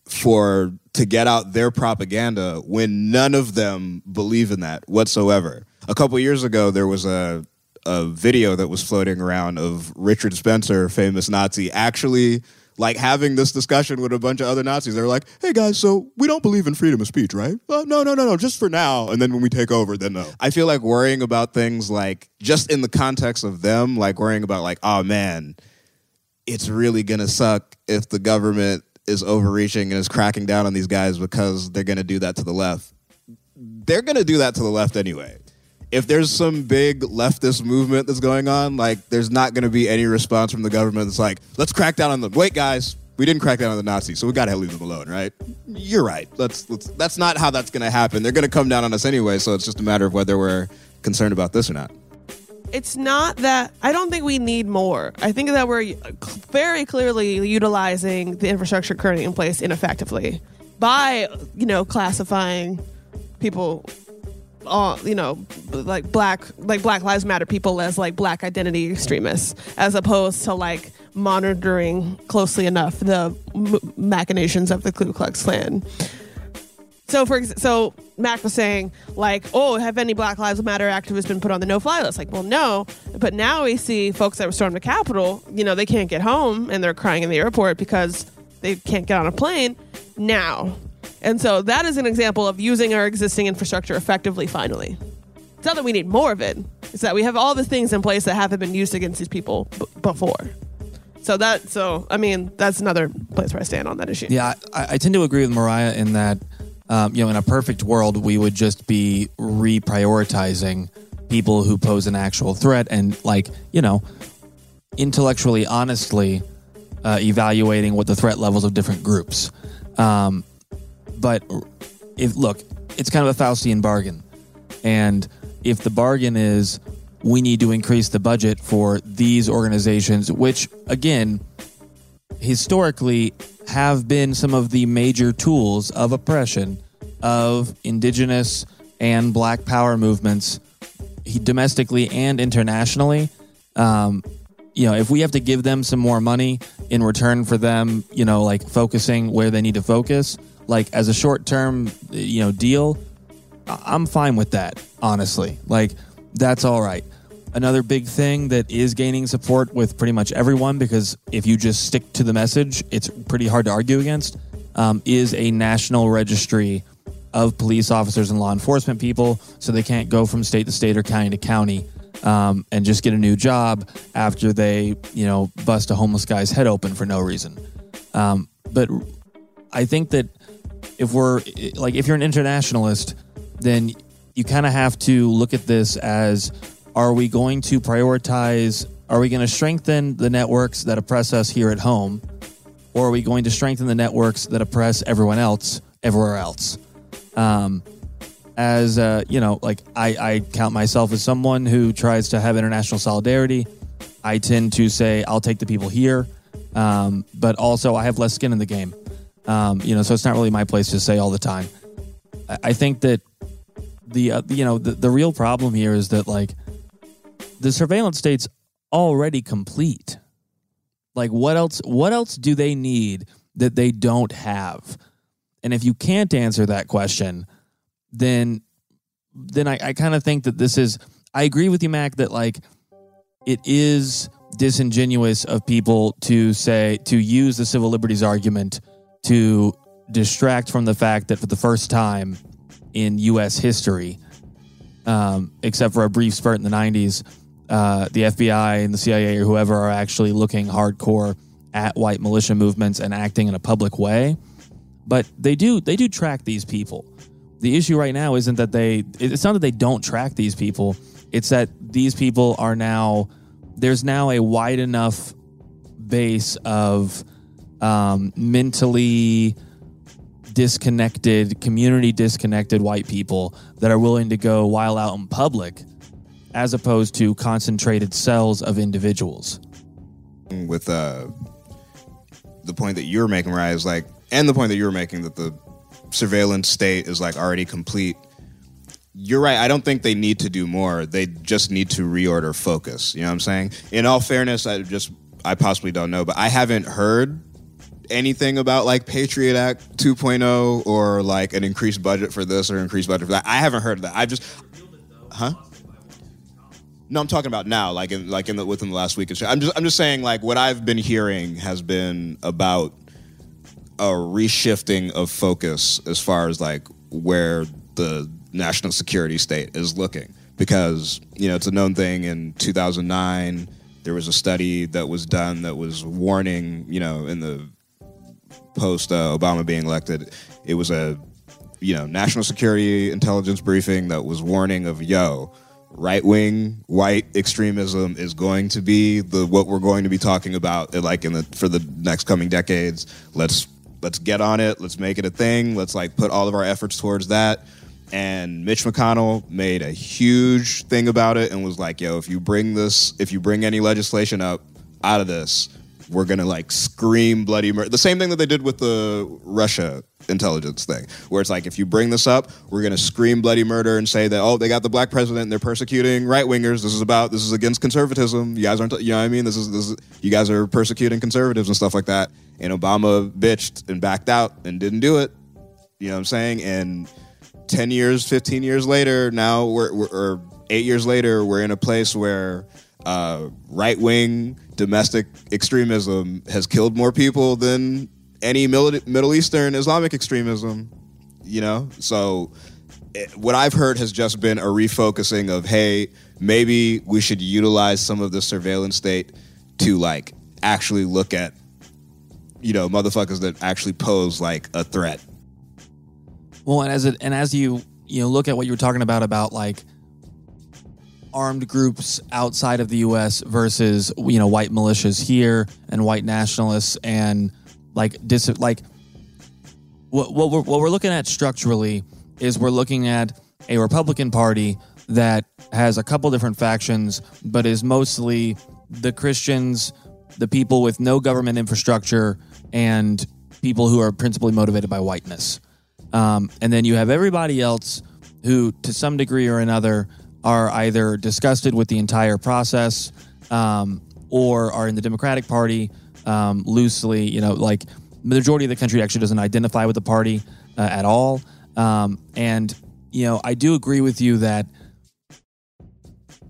for to get out their propaganda when none of them believe in that whatsoever. A couple years ago there was a a video that was floating around of Richard Spencer, famous Nazi, actually like having this discussion with a bunch of other Nazis. They're like, "Hey guys, so we don't believe in freedom of speech, right? Uh, no, no, no, no, just for now. And then when we take over, then no." I feel like worrying about things like just in the context of them, like worrying about like, "Oh man, it's really gonna suck if the government is overreaching and is cracking down on these guys because they're gonna do that to the left." They're gonna do that to the left anyway if there's some big leftist movement that's going on, like there's not going to be any response from the government that's like, let's crack down on them. Wait, guys, we didn't crack down on the Nazis, so we got to leave them alone, right? You're right. Let's, let's, that's not how that's going to happen. They're going to come down on us anyway, so it's just a matter of whether we're concerned about this or not. It's not that I don't think we need more. I think that we're very clearly utilizing the infrastructure currently in place ineffectively. by you know classifying people uh, you know like black like black lives matter people as like black identity extremists as opposed to like monitoring closely enough the machinations of the Ku Klux Klan so for so Mac was saying like, oh, have any Black Lives Matter activists been put on the no-fly list? Like, well, no. But now we see folks that were stormed the Capitol. You know, they can't get home and they're crying in the airport because they can't get on a plane now. And so that is an example of using our existing infrastructure effectively. Finally, it's not that we need more of it; it's that we have all the things in place that haven't been used against these people b- before. So that, so I mean, that's another place where I stand on that issue. Yeah, I, I tend to agree with Mariah in that, um, you know, in a perfect world, we would just be reprioritizing people who pose an actual threat and, like, you know, intellectually, honestly, uh, evaluating what the threat levels of different groups. Um, but if look, it's kind of a Faustian bargain, and if the bargain is we need to increase the budget for these organizations, which again, historically have been some of the major tools of oppression of indigenous and black power movements domestically and internationally. Um, you know, if we have to give them some more money in return for them, you know, like focusing where they need to focus, like as a short term, you know, deal, I'm fine with that, honestly. Like, that's all right. Another big thing that is gaining support with pretty much everyone, because if you just stick to the message, it's pretty hard to argue against, um, is a national registry of police officers and law enforcement people so they can't go from state to state or county to county um, and just get a new job after they, you know, bust a homeless guy's head open for no reason. Um, but I think that if we're like, if you're an internationalist, then you kind of have to look at this as are we going to prioritize, are we going to strengthen the networks that oppress us here at home, or are we going to strengthen the networks that oppress everyone else everywhere else? Um, as uh, you know, like I, I count myself as someone who tries to have international solidarity. I tend to say I'll take the people here, um, but also I have less skin in the game. Um, you know, so it's not really my place to say all the time. I, I think that the uh, you know the, the real problem here is that like the surveillance state's already complete. Like what else? What else do they need that they don't have? And if you can't answer that question, then then I, I kind of think that this is I agree with you, Mac, that like it is disingenuous of people to say to use the civil liberties argument to distract from the fact that for the first time in US history, um, except for a brief spurt in the 90s, uh, the FBI and the CIA or whoever are actually looking hardcore at white militia movements and acting in a public way. But they do they do track these people. The issue right now isn't that they it's not that they don't track these people. It's that these people are now there's now a wide enough base of um, mentally disconnected, community disconnected white people that are willing to go while out in public as opposed to concentrated cells of individuals. with uh, the point that you're making, right? Is like, and the point that you're making that the surveillance state is like already complete. You're right. I don't think they need to do more. They just need to reorder focus. You know what I'm saying? In all fairness, I just I possibly don't know, but I haven't heard anything about like Patriot Act 2.0 or like an increased budget for this or increased budget for that. I haven't heard of that. I've just, huh? No, I'm talking about now, like in like in the within the last week or so. I'm just I'm just saying like what I've been hearing has been about a reshifting of focus as far as like where the national security state is looking because you know it's a known thing in 2009 there was a study that was done that was warning you know in the post uh, Obama being elected it was a you know national security intelligence briefing that was warning of yo right wing white extremism is going to be the what we're going to be talking about uh, like in the for the next coming decades. Let's let's get on it. Let's make it a thing. Let's like put all of our efforts towards that. And Mitch McConnell made a huge thing about it and was like yo if you bring this if you bring any legislation up out of this we're gonna like scream bloody murder. The same thing that they did with the Russia intelligence thing, where it's like if you bring this up, we're gonna scream bloody murder and say that oh they got the black president and they're persecuting right wingers. This is about this is against conservatism. You guys aren't you know what I mean? This is this is, you guys are persecuting conservatives and stuff like that. And Obama bitched and backed out and didn't do it. You know what I'm saying? And 10 years, 15 years later, now we're, we're or eight years later, we're in a place where uh, right wing domestic extremism has killed more people than any Middle Eastern Islamic extremism. You know, so it, what I've heard has just been a refocusing of, hey, maybe we should utilize some of the surveillance state to like actually look at, you know, motherfuckers that actually pose like a threat. Well, and as it and as you you know look at what you were talking about about like armed groups outside of the U.S. versus you know white militias here and white nationalists and like dis like what what we're, what we're looking at structurally is we're looking at a Republican Party that has a couple different factions, but is mostly the Christians, the people with no government infrastructure, and people who are principally motivated by whiteness. Um, and then you have everybody else who, to some degree or another, are either disgusted with the entire process um, or are in the Democratic Party um, loosely. You know, like the majority of the country actually doesn't identify with the party uh, at all. Um, and, you know, I do agree with you that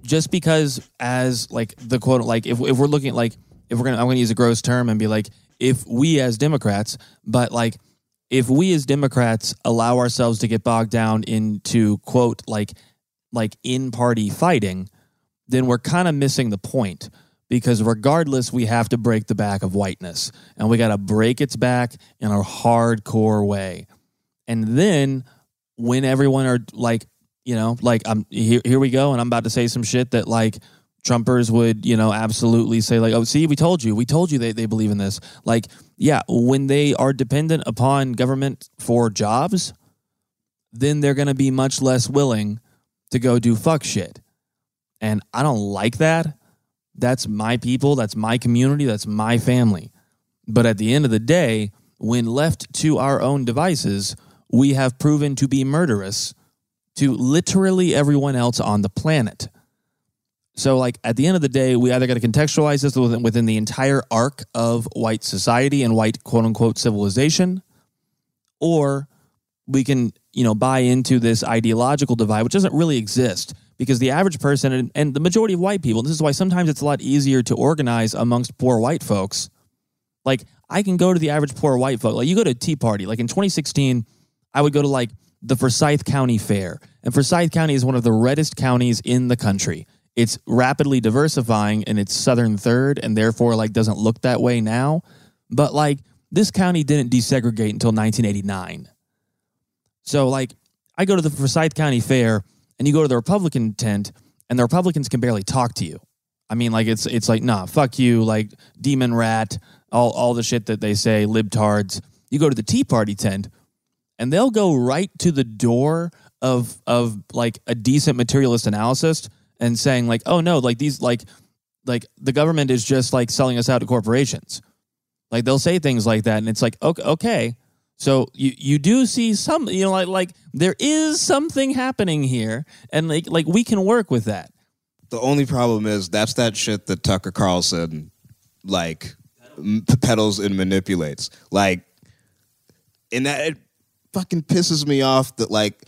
just because as like the quote like if, if we're looking at like if we're gonna i'm gonna use a gross term and be like if we as democrats but like if we as democrats allow ourselves to get bogged down into quote like like in party fighting then we're kind of missing the point because regardless we have to break the back of whiteness and we got to break its back in a hardcore way and then when everyone are like you know, like I'm here. Here we go, and I'm about to say some shit that like Trumpers would, you know, absolutely say like, "Oh, see, we told you, we told you they they believe in this." Like, yeah, when they are dependent upon government for jobs, then they're going to be much less willing to go do fuck shit, and I don't like that. That's my people. That's my community. That's my family. But at the end of the day, when left to our own devices, we have proven to be murderous to literally everyone else on the planet. So, like, at the end of the day, we either got to contextualize this within, within the entire arc of white society and white quote unquote civilization, or we can, you know, buy into this ideological divide, which doesn't really exist because the average person and, and the majority of white people, this is why sometimes it's a lot easier to organize amongst poor white folks. Like, I can go to the average poor white folk. Like, you go to a Tea Party. Like, in 2016, I would go to like the Forsyth County Fair. And Forsyth County is one of the reddest counties in the country. It's rapidly diversifying in its southern third and therefore like doesn't look that way now. But like this county didn't desegregate until 1989. So like I go to the Forsyth County Fair and you go to the Republican tent and the Republicans can barely talk to you. I mean like it's it's like nah, fuck you, like demon rat, all all the shit that they say libtards. You go to the Tea Party tent and they'll go right to the door of of like a decent materialist analysis and saying like oh no like these like like the government is just like selling us out to corporations like they'll say things like that and it's like okay, okay so you you do see some you know like like there is something happening here and like like we can work with that The only problem is that's that shit that Tucker Carlson like peddles and manipulates. Like, and that it fucking pisses me off that like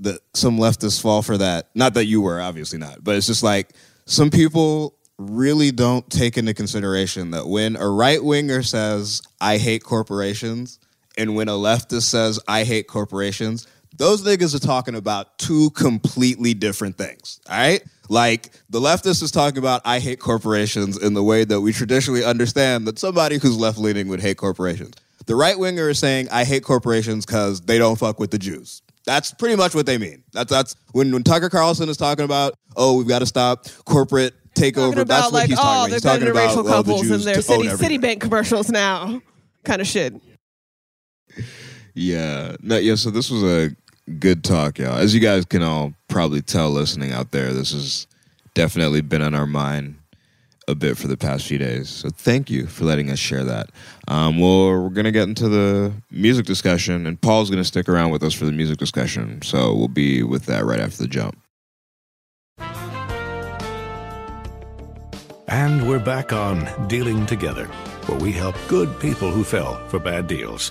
that some leftists fall for that. Not that you were, obviously not, but it's just like some people really don't take into consideration that when a right winger says I hate corporations and when a leftist says I hate corporations, those niggas are talking about two completely different things. All right? Like the leftist is talking about I hate corporations in the way that we traditionally understand that somebody who's left leaning would hate corporations. The right winger is saying I hate corporations because they don't fuck with the Jews. That's pretty much what they mean. That's that's when, when Tucker Carlson is talking about, oh, we've got to stop corporate takeover. Talking That's about what like, he's oh, about. they're He's talking about racial well, the couples in their city. Citibank commercials now, kind of shit. Yeah. No, yeah, so this was a good talk, y'all. As you guys can all probably tell listening out there, this has definitely been on our mind a bit for the past few days. So thank you for letting us share that. Um, well, we're going to get into the music discussion, and Paul's going to stick around with us for the music discussion. So we'll be with that right after the jump. And we're back on Dealing Together, where we help good people who fell for bad deals.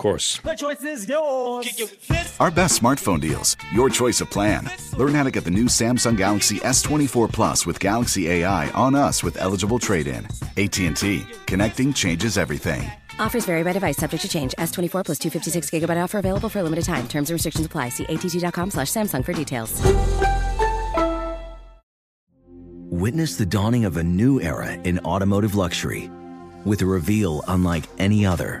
Of course. The choice is yours. Our best smartphone deals. Your choice of plan. Learn how to get the new Samsung Galaxy S24 Plus with Galaxy AI on us with eligible trade-in. AT&T. Connecting changes everything. Offers vary by device, subject to change. S24 plus 256 gigabyte offer available for a limited time. Terms and restrictions apply. See att.com slash Samsung for details. Witness the dawning of a new era in automotive luxury with a reveal unlike any other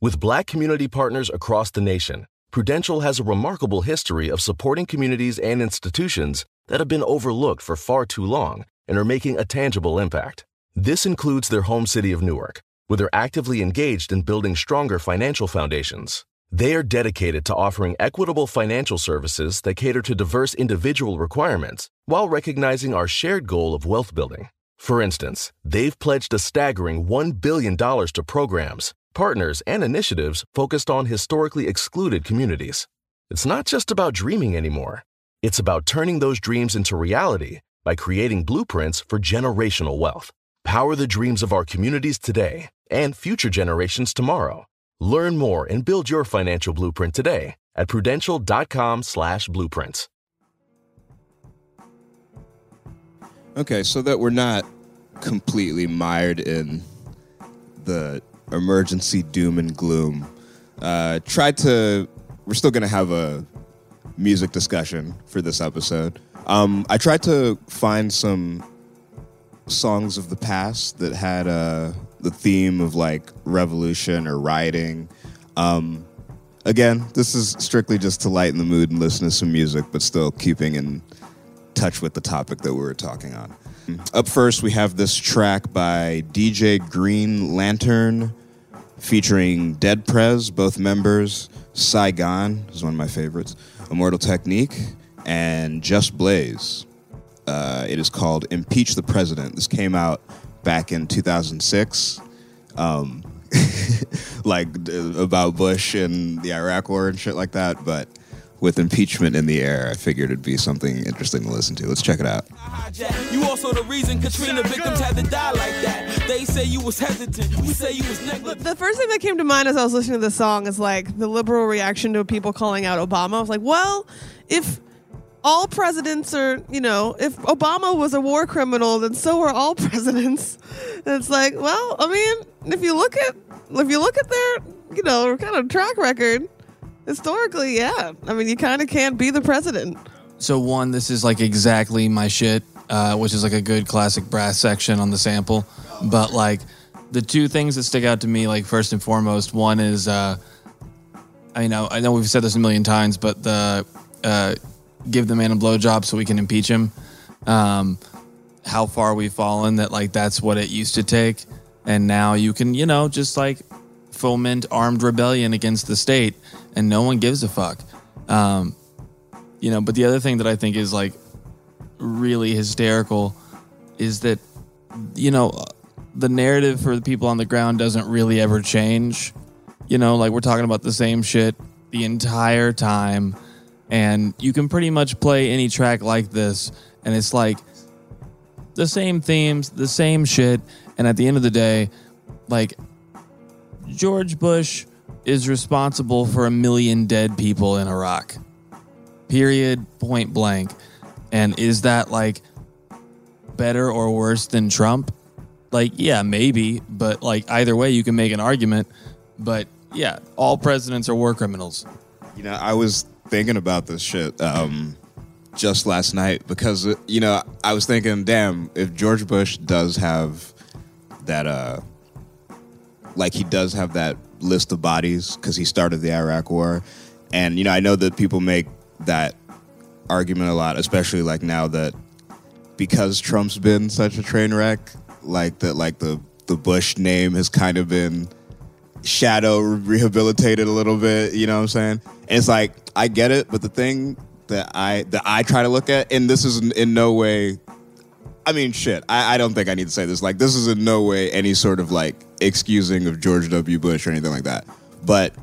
With black community partners across the nation, Prudential has a remarkable history of supporting communities and institutions that have been overlooked for far too long and are making a tangible impact. This includes their home city of Newark, where they're actively engaged in building stronger financial foundations. They are dedicated to offering equitable financial services that cater to diverse individual requirements while recognizing our shared goal of wealth building. For instance, they've pledged a staggering $1 billion to programs partners, and initiatives focused on historically excluded communities. It's not just about dreaming anymore. It's about turning those dreams into reality by creating blueprints for generational wealth. Power the dreams of our communities today and future generations tomorrow. Learn more and build your financial blueprint today at prudential.com/slash blueprints. Okay, so that we're not completely mired in the emergency doom and gloom. Uh, tried to. We're still to have a music discussion for this episode. Um, I tried to find some songs of the past that had uh, the theme of like revolution or rioting. Um, again, this is strictly just to lighten the mood and listen to some music, but still keeping in touch with the topic that we were talking on. Up first, we have this track by DJ Green Lantern featuring Dead Prez, both members. Saigon is one of my favorites. Immortal Technique and Just Blaze. Uh, it is called Impeach the President. This came out back in 2006. Um, like about Bush and the Iraq War and shit like that, but with impeachment in the air, I figured it'd be something interesting to listen to. Let's check it out. You also the reason Katrina victims had to die like that. They say you was hesitant. We say you was negligent. The first thing that came to mind as I was listening to this song is like the liberal reaction to people calling out Obama. I was like, well, if all presidents are, you know, if Obama was a war criminal, then so are all presidents. And it's like, well, I mean, if you look at if you look at their, you know, kind of track record, historically, yeah. I mean, you kind of can't be the president. So one, this is like exactly my shit, uh, which is like a good classic brass section on the sample. But like the two things that stick out to me, like first and foremost, one is, uh, I know, I know we've said this a million times, but the uh, give the man a blowjob so we can impeach him. Um, how far we've fallen that like that's what it used to take. and now you can you know just like foment armed rebellion against the state, and no one gives a fuck. Um, you know, but the other thing that I think is like really hysterical is that you know the narrative for the people on the ground doesn't really ever change. You know, like we're talking about the same shit the entire time and you can pretty much play any track like this and it's like the same themes, the same shit, and at the end of the day, like George Bush is responsible for a million dead people in Iraq. Period, point blank. And is that like better or worse than Trump? Like, yeah, maybe, but like either way, you can make an argument. But yeah, all presidents are war criminals. You know, I was thinking about this shit um, just last night because uh, you know I was thinking, damn, if George Bush does have that, uh, like he does have that list of bodies because he started the Iraq War, and you know I know that people make that argument a lot, especially like now that because Trump's been such a train wreck, like that, like the the Bush name has kind of been shadow rehabilitated a little bit. You know what I'm saying? And it's like I get it, but the thing that I that I try to look at, and this is in, in no way. I mean, shit. I, I don't think I need to say this. Like, this is in no way any sort of like excusing of George W. Bush or anything like that. But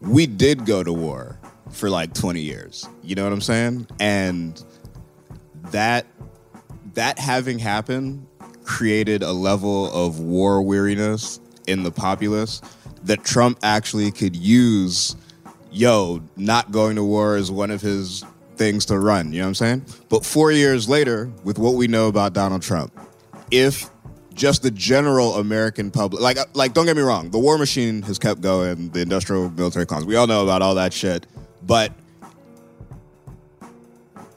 we did go to war for like 20 years. You know what I'm saying? And that that having happened created a level of war weariness in the populace that Trump actually could use yo, not going to war is one of his things to run. You know what I'm saying? But four years later, with what we know about Donald Trump, if just the general American public, like, uh, like, don't get me wrong, the war machine has kept going, the industrial military complex, we all know about all that shit. But,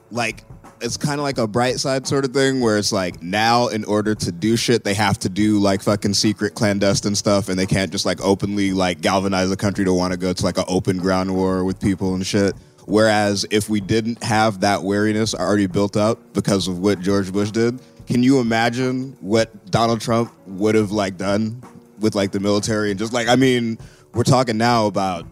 like, it's kind of like a bright side sort of thing where it's like now in order to do shit they have to do like fucking secret clandestine stuff and they can't just like openly like galvanize the country to want to go to like an open ground war with people and shit whereas if we didn't have that wariness already built up because of what George Bush did can you imagine what Donald Trump would have like done with like the military and just like I mean we're talking now about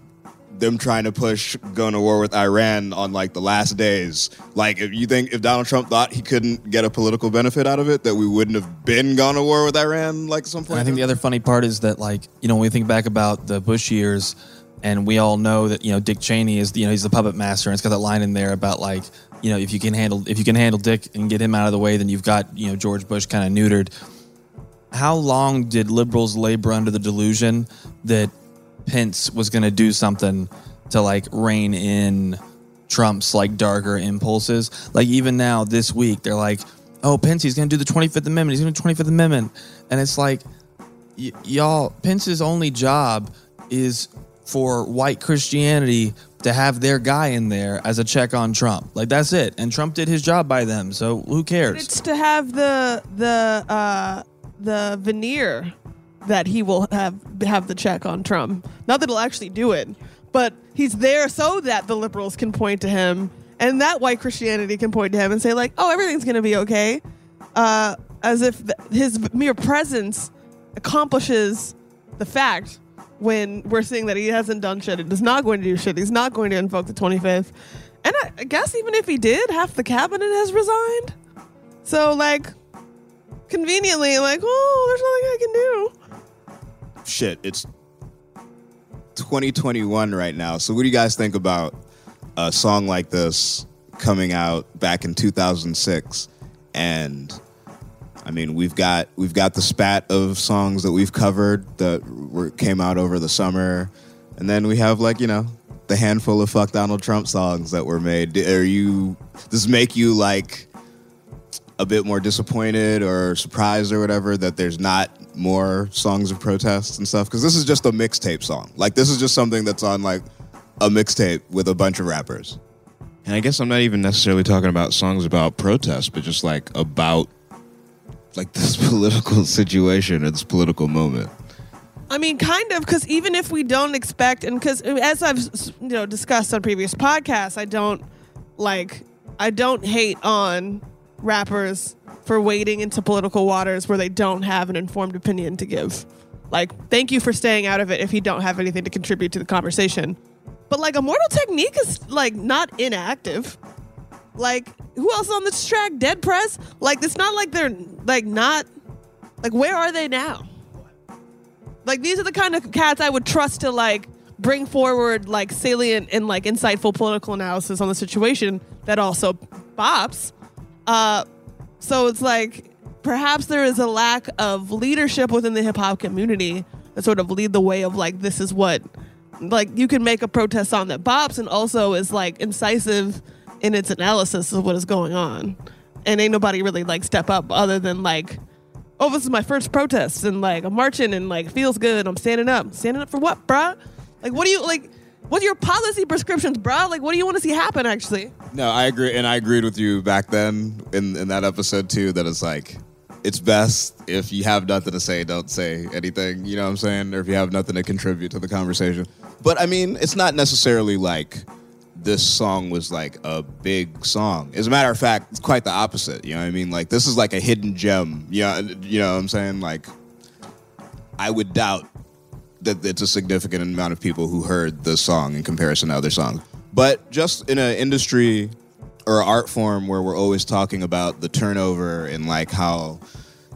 them trying to push going to war with Iran on like the last days. Like, if you think if Donald Trump thought he couldn't get a political benefit out of it, that we wouldn't have been gone to war with Iran like some point. And I think the other funny part is that like you know when we think back about the Bush years, and we all know that you know Dick Cheney is you know he's the puppet master, and it's got that line in there about like you know if you can handle if you can handle Dick and get him out of the way, then you've got you know George Bush kind of neutered. How long did liberals labor under the delusion that Pence was going to do something to like rein in Trump's like darker impulses. Like even now this week, they're like, "Oh, Pence, he's going to do the Twenty Fifth Amendment. He's going to Twenty Fifth Amendment," and it's like, y- y'all, Pence's only job is for white Christianity to have their guy in there as a check on Trump. Like that's it. And Trump did his job by them. So who cares? It's to have the the uh, the veneer that he will have have the check on Trump. Not that he'll actually do it, but he's there so that the liberals can point to him and that white Christianity can point to him and say like, "Oh, everything's going to be okay," uh, as if th- his mere presence accomplishes the fact when we're seeing that he hasn't done shit and is not going to do shit. He's not going to invoke the 25th. And I, I guess even if he did, half the cabinet has resigned. So like conveniently like, "Oh, there's nothing I can do." shit, it's 2021 right now. So, what do you guys think about a song like this coming out back in 2006? And I mean, we've got we've got the spat of songs that we've covered that were, came out over the summer, and then we have like you know the handful of fuck Donald Trump songs that were made. Are you does make you like a bit more disappointed or surprised or whatever that there's not more songs of protest and stuff? Because this is just a mixtape song. Like this is just something that's on like a mixtape with a bunch of rappers. And I guess I'm not even necessarily talking about songs about protest, but just like about like this political situation or this political moment. I mean, kind of, because even if we don't expect, and because as I've you know discussed on previous podcasts, I don't like, I don't hate on rappers for wading into political waters where they don't have an informed opinion to give. Like, thank you for staying out of it if you don't have anything to contribute to the conversation. But like, Immortal Technique is like not inactive. Like, who else on this track? Dead Prez? Like, it's not like they're like not like where are they now? Like, these are the kind of cats I would trust to like bring forward like salient and like insightful political analysis on the situation that also bops. Uh, so it's like perhaps there is a lack of leadership within the hip hop community that sort of lead the way of like this is what like you can make a protest song that bops and also is like incisive in its analysis of what is going on. And ain't nobody really like step up other than like, oh, this is my first protest and like I'm marching and like feels good. I'm standing up. Standing up for what, bruh? Like what do you like what's your policy prescriptions, bruh? Like what do you want to see happen actually? No, I agree, and I agreed with you back then in in that episode too. That it's like it's best if you have nothing to say, don't say anything. You know what I'm saying? Or if you have nothing to contribute to the conversation. But I mean, it's not necessarily like this song was like a big song. As a matter of fact, it's quite the opposite. You know what I mean? Like this is like a hidden gem. Yeah, you know what I'm saying? Like I would doubt that it's a significant amount of people who heard the song in comparison to other songs. But just in an industry or art form where we're always talking about the turnover and like how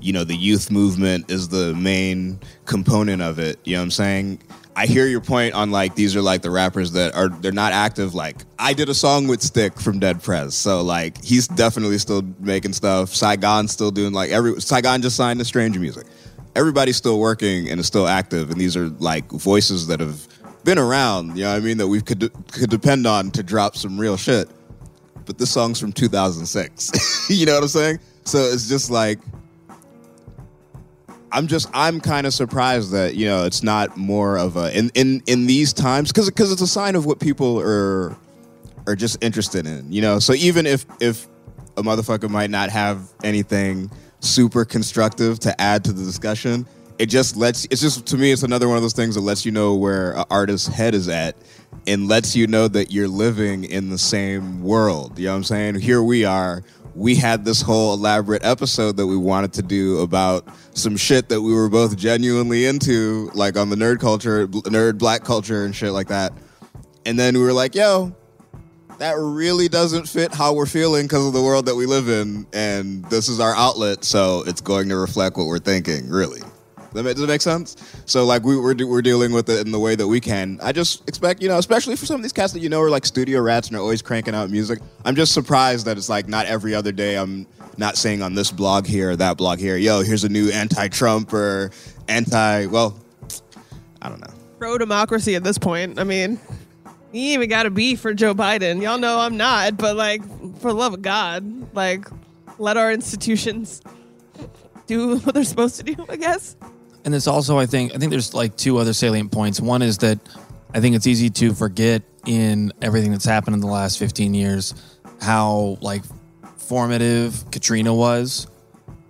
you know the youth movement is the main component of it you know what i'm saying i hear your point on like these are like the rappers that are they're not active like i did a song with stic from dead prez so like he's definitely still making stuff saigon's still doing like every saigon just signed to stranger music everybody's still working and is still active and these are like voices that have been around you know what i mean that we could could depend on to drop some real shit but this song's from 2006. you know what I'm saying? So it's just like I'm just I'm kind of surprised that you know it's not more of a in in in these times because because it's a sign of what people are are just interested in. You know, so even if if a motherfucker might not have anything super constructive to add to the discussion, it just lets it's just to me it's another one of those things that lets you know where an artist's head is at and lets you know that you're living in the same world. You know what I'm saying? Here we are. We had this whole elaborate episode that we wanted to do about some shit that we were both genuinely into, like on the nerd culture, nerd black culture, and shit like that. And then we were like, yo, that really doesn't fit how we're feeling because of the world that we live in. And this is our outlet, so it's going to reflect what we're thinking, really. Does it make sense? So like we, we're we're dealing with it in the way that we can. I just expect you know, especially for some of these cats that you know are like studio rats and are always cranking out music. I'm just surprised that it's like not every other day I'm not saying on this blog here or that blog here. Yo, here's a new anti-Trump or anti. Well, I don't know. Pro democracy at this point. I mean, you even got to be for Joe Biden. Y'all know I'm not, but like for the love of God, like let our institutions do what they're supposed to do. I guess. And it's also, I think, I think there's like two other salient points. One is that I think it's easy to forget in everything that's happened in the last 15 years how like formative Katrina was.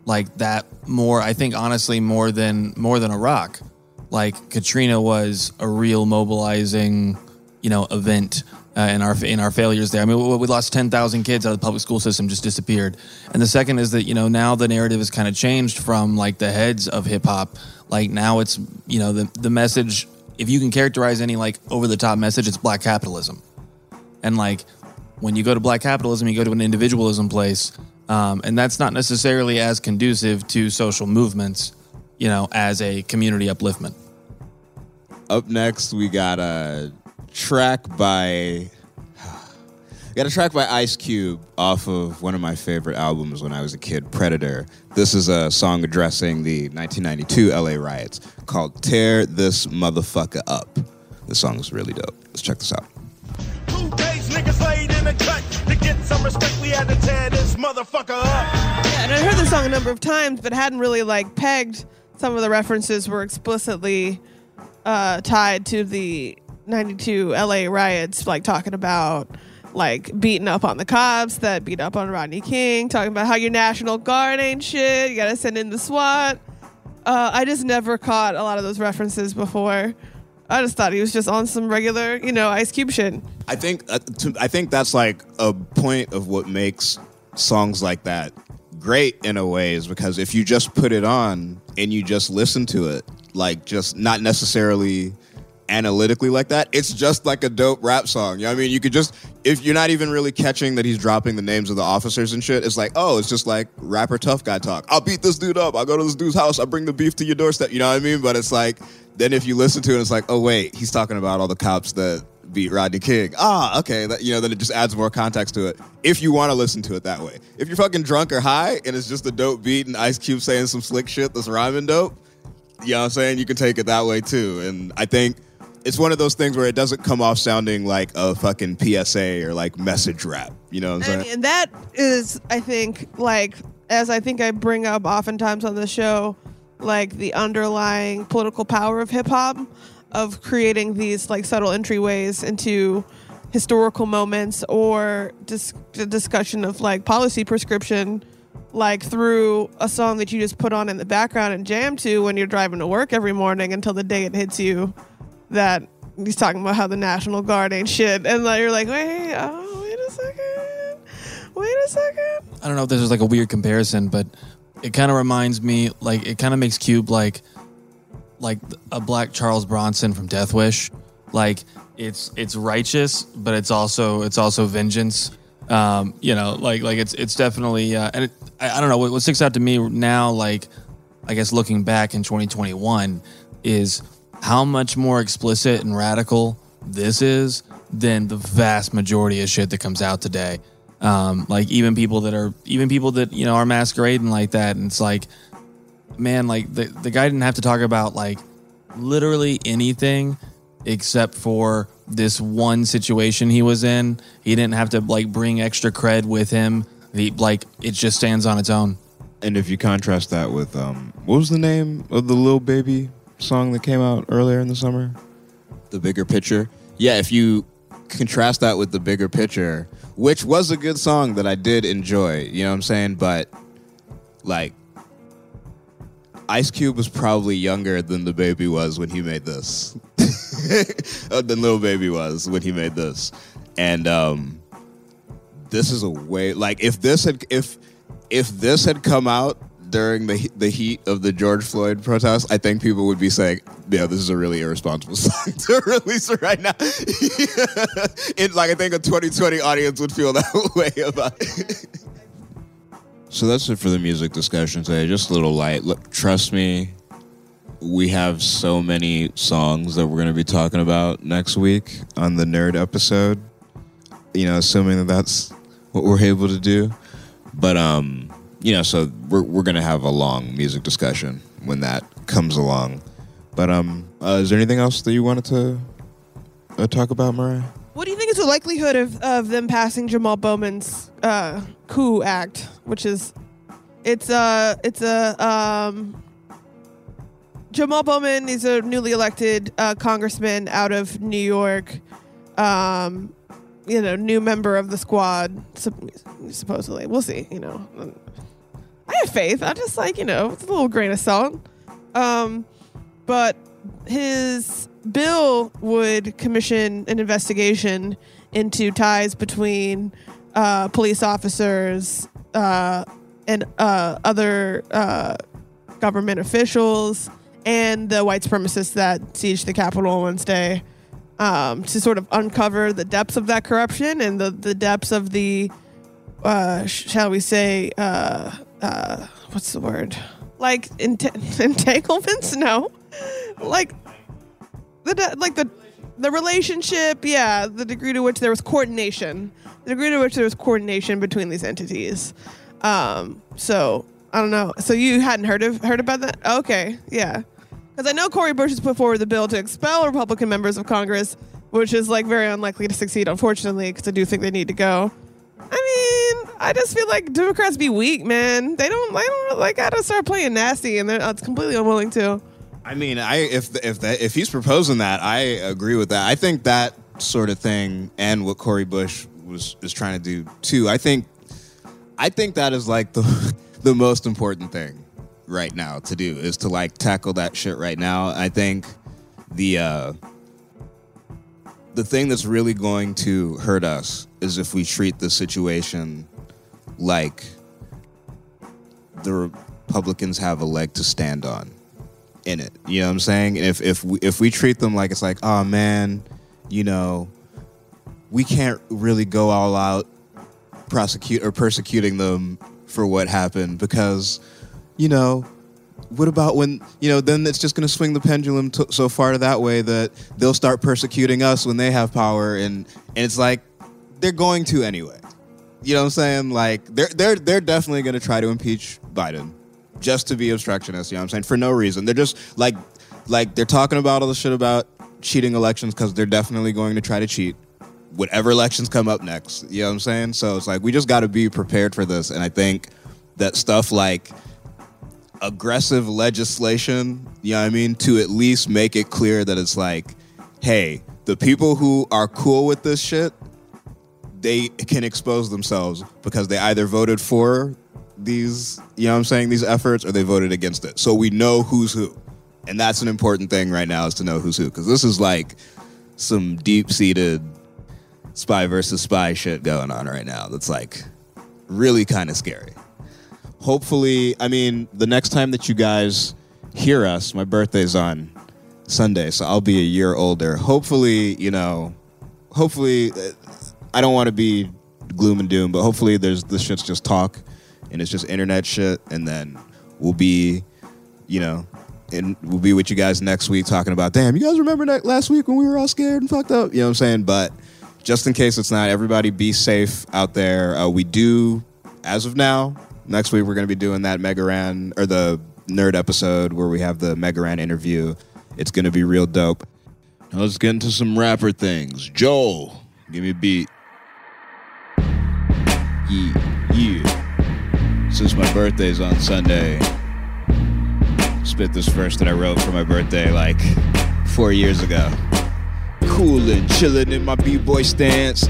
Like that more, I think honestly more than more than Iraq. Like Katrina was a real mobilizing, you know, event uh, in our in our failures there. I mean, we, lost ten thousand kids out of the public school system, just disappeared. And the second is that you know now the narrative has kind of changed from like the heads of hip hop. Like now it's you know the the message. If you can characterize any like over the top message, it's black capitalism. And like when you go to black capitalism, you go to an individualism place, um, and that's not necessarily as conducive to social movements, you know, as a community upliftment. Up next, we got a track by got a track by Ice Cube off of one of my favorite albums when I was a kid, Predator. This is a song addressing the 1992 LA riots called Tear This Motherfucker Up. This song is really dope. Let's check this out. Two days niggas laid in a cut to get some respect. We had to tear this motherfucker up. Yeah, and I heard the song a number of times, but hadn't really like pegged. Some of the references were explicitly uh, tied to the 92 LA riots, like talking about like beating up on the cops that beat up on Rodney King, talking about how your National Guard ain't shit, you gotta send in the SWAT. Uh, I just never caught a lot of those references before. I just thought he was just on some regular, you know, Ice Cube shit. I think uh, to, I think that's like a point of what makes songs like that great in a way is because if you just put it on and you just listen to it, like just not necessarily analytically like that, it's just like a dope rap song. You know what I mean? You could just if you're not even really catching that he's dropping the names of the officers and shit, it's like, oh, it's just like rapper tough guy talk. I'll beat this dude up. I'll go to this dude's house. I'll bring the beef to your doorstep. You know what I mean? But it's like then if you listen to it, it's like, oh wait, he's talking about all the cops that beat Rodney King. Ah, okay. That, you know, then it just adds more context to it. If you want to listen to it that way. If you're fucking drunk or high and it's just a dope beat and Ice Cube saying some slick shit that's rhyming dope, you know what I'm saying? You can take it that way too. And I think it's one of those things where it doesn't come off sounding like a fucking PSA or like message rap. You know what I'm And, saying? and that is, I think, like, as I think I bring up oftentimes on the show, like the underlying political power of hip hop, of creating these like subtle entryways into historical moments or dis- the discussion of like policy prescription, like through a song that you just put on in the background and jam to when you're driving to work every morning until the day it hits you that he's talking about how the National Guard ain't shit. And like, you're like, wait, oh, wait a second. Wait a second. I don't know if this is like a weird comparison, but it kind of reminds me like it kind of makes Cube like like a black Charles Bronson from Death Wish. Like it's it's righteous, but it's also it's also vengeance. Um, you know, like like it's it's definitely uh, and it, I, I don't know what, what sticks out to me now. Like I guess looking back in 2021 is how much more explicit and radical this is than the vast majority of shit that comes out today. Um, like even people that are even people that you know are masquerading like that, and it's like, man, like the the guy didn't have to talk about like literally anything except for this one situation he was in. He didn't have to like bring extra cred with him. The like it just stands on its own. And if you contrast that with um, what was the name of the little Baby song that came out earlier in the summer? the bigger picture. Yeah, if you contrast that with the bigger picture, which was a good song that I did enjoy, you know what I'm saying? But like Ice Cube was probably younger than the baby was when he made this. Uh, than little baby was when he made this. And um this is a way like if this had if if this had come out during the the heat of the George Floyd protest, I think people would be saying, "Yeah, this is a really irresponsible song to release right now." it, like I think a 2020 audience would feel that way about it. So that's it for the music discussion today. Just a little light. Look, trust me, we have so many songs that we're going to be talking about next week on the nerd episode. You know, assuming that that's what we're able to do. But um, you know, so we're we're to have a long music discussion when that comes along. But um, uh, is there anything else that you wanted to uh, talk about, Mariah? What do you think is the likelihood of, of them passing Jamal Bowman's uh, coup act, which is it's a it's a um, Jamal Bowman is a newly elected uh, congressman out of New York. Um, you know, new member of the squad, supposedly. We'll see. You know, I have faith. I just like you know, it's a little grain of salt. Um, but his bill would commission an investigation into ties between uh, police officers uh, and uh, other uh, government officials and the white supremacists that sieged the Capitol on Wednesday um, to sort of uncover the depths of that corruption and the, the depths of the, uh, shall we say, uh, what's the word? Like ent- entanglements? No, like the like the the relationship. Yeah, the degree to which there was coordination, the degree to which there was coordination between these entities. Um, so I don't know. So you hadn't heard of heard about that? Okay, yeah. Because I know Cori Bush has put forward the bill to expel Republican members of Congress, which is like very unlikely to succeed, unfortunately, because I do think they need to go. I mean, I just feel like Democrats be weak, man. They don't, they don't, like, gotta start playing nasty, and they're it's completely unwilling to. I mean, I if if that if he's proposing that, I agree with that. I think that sort of thing and what Cori Bush was is trying to do too. I think I think that is like the the most important thing right now to do is to like tackle that shit right now. I think the uh the thing that's really going to hurt us is if we treat the situation like the Republicans have a leg to stand on in it. You know what I'm saying? If if we, if we treat them like it's like, oh man, you know, we can't really go all out prosecute or persecuting them for what happened because, you know, what about when you know? Then it's just going to swing the pendulum t- so far to that way that they'll start persecuting us when they have power, and and it's like they're going to anyway. You know what I'm saying? Like they're they're they're definitely going to try to impeach Biden just to be obstructionist. You know what I'm saying? For no reason. They're just like like they're talking about all the shit about cheating elections because they're definitely going to try to cheat whatever elections come up next. You know what I'm saying? So it's like we just got to be prepared for this, and I think that stuff like aggressive legislation, you know what I mean, to at least make it clear that it's like, hey, the people who are cool with this shit, they can expose themselves because they either voted for these, you know what I'm saying, these efforts or they voted against it. So we know who's who. And that's an important thing right now is to know who's who because this is like some deep-seated spy versus spy shit going on right now that's like really kind of scary hopefully, I mean, the next time that you guys hear us, my birthday's on Sunday, so I'll be a year older. Hopefully, you know, hopefully, uh, I don't want to be gloom and doom, but hopefully, there's this shit's just talk and it's just internet shit, and then we'll be, you know, and we'll be with you guys next week talking about, damn, you guys remember that last week when we were all scared and fucked up? You know what I'm saying? But just in case it's not, everybody be safe out there. Uh, we do, as of now, next week we're going to be doing that Mega Ran or the nerd episode where we have the Mega Ran interview. It's going to be real dope. Now let's get into some rapper things. Joel, give me a beat. Yeah, yeah. Since my birthday's on Sunday, spit this verse that I wrote for my birthday like four years ago. Coolin', chillin' in my b-boy stance.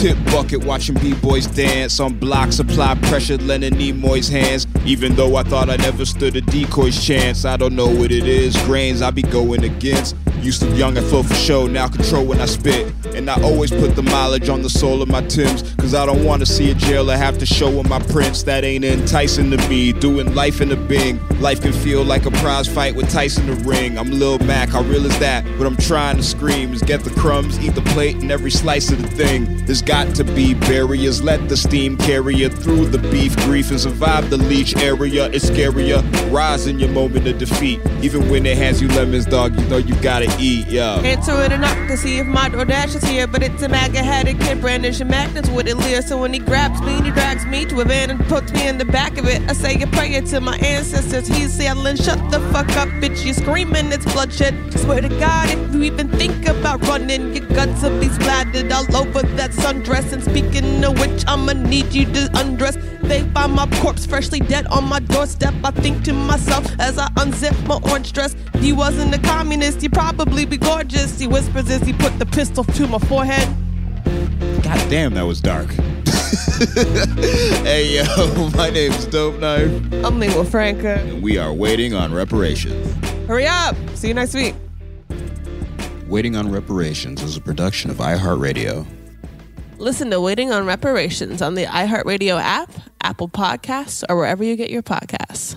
Tip bucket watching b-boys dance on blocks, apply pressure, lending Nimoy's hands. Even though I thought I never stood a decoy's chance, I don't know what it is. Grains I be going against. Used to young and flow for show, now control when I spit. And I always put the mileage on the sole of my Tims, cause I don't wanna see a jailer have to show him my prints. That ain't enticing to me. Doing life in the Bing, life can feel like a prize fight with Tyson the ring. I'm Lil Mac, how real is that? What I'm trying to scream is get the crumbs, eat the plate, and every slice of the thing. There's got to be barriers, let the steam carry you through the beef grief and survive the leech area. It's scarier, rise in your moment of defeat. Even when it hands you lemons, dog, you know you gotta eat, yo. Answer it enough to see if my DoorDash is here, but it's a maggot headed kid brandishing magnets with it leer. So when he grabs me he drags me to a van and puts me in the back of it, I say a prayer to my ancestors. He's yelling, shut the fuck up, bitch. You're screaming, it's bloodshed. Swear to God, if you even think about running, your guts will be splattered all over that sundress. And speaking of which, I'ma need you to undress. They find my corpse freshly dead on my doorstep. I think to myself as I unzip my orange dress. You wasn't a communist, you'd probably be gorgeous. He whispers as he put the pistol to my forehead. God damn, that was dark. hey yo, my name's Dope Knife. I'm Lingua Franca. And we are waiting on reparations. Hurry up! See you next week. Waiting on Reparations is a production of iHeartRadio. Listen to Waiting on Reparations on the iHeartRadio app, Apple Podcasts, or wherever you get your podcasts.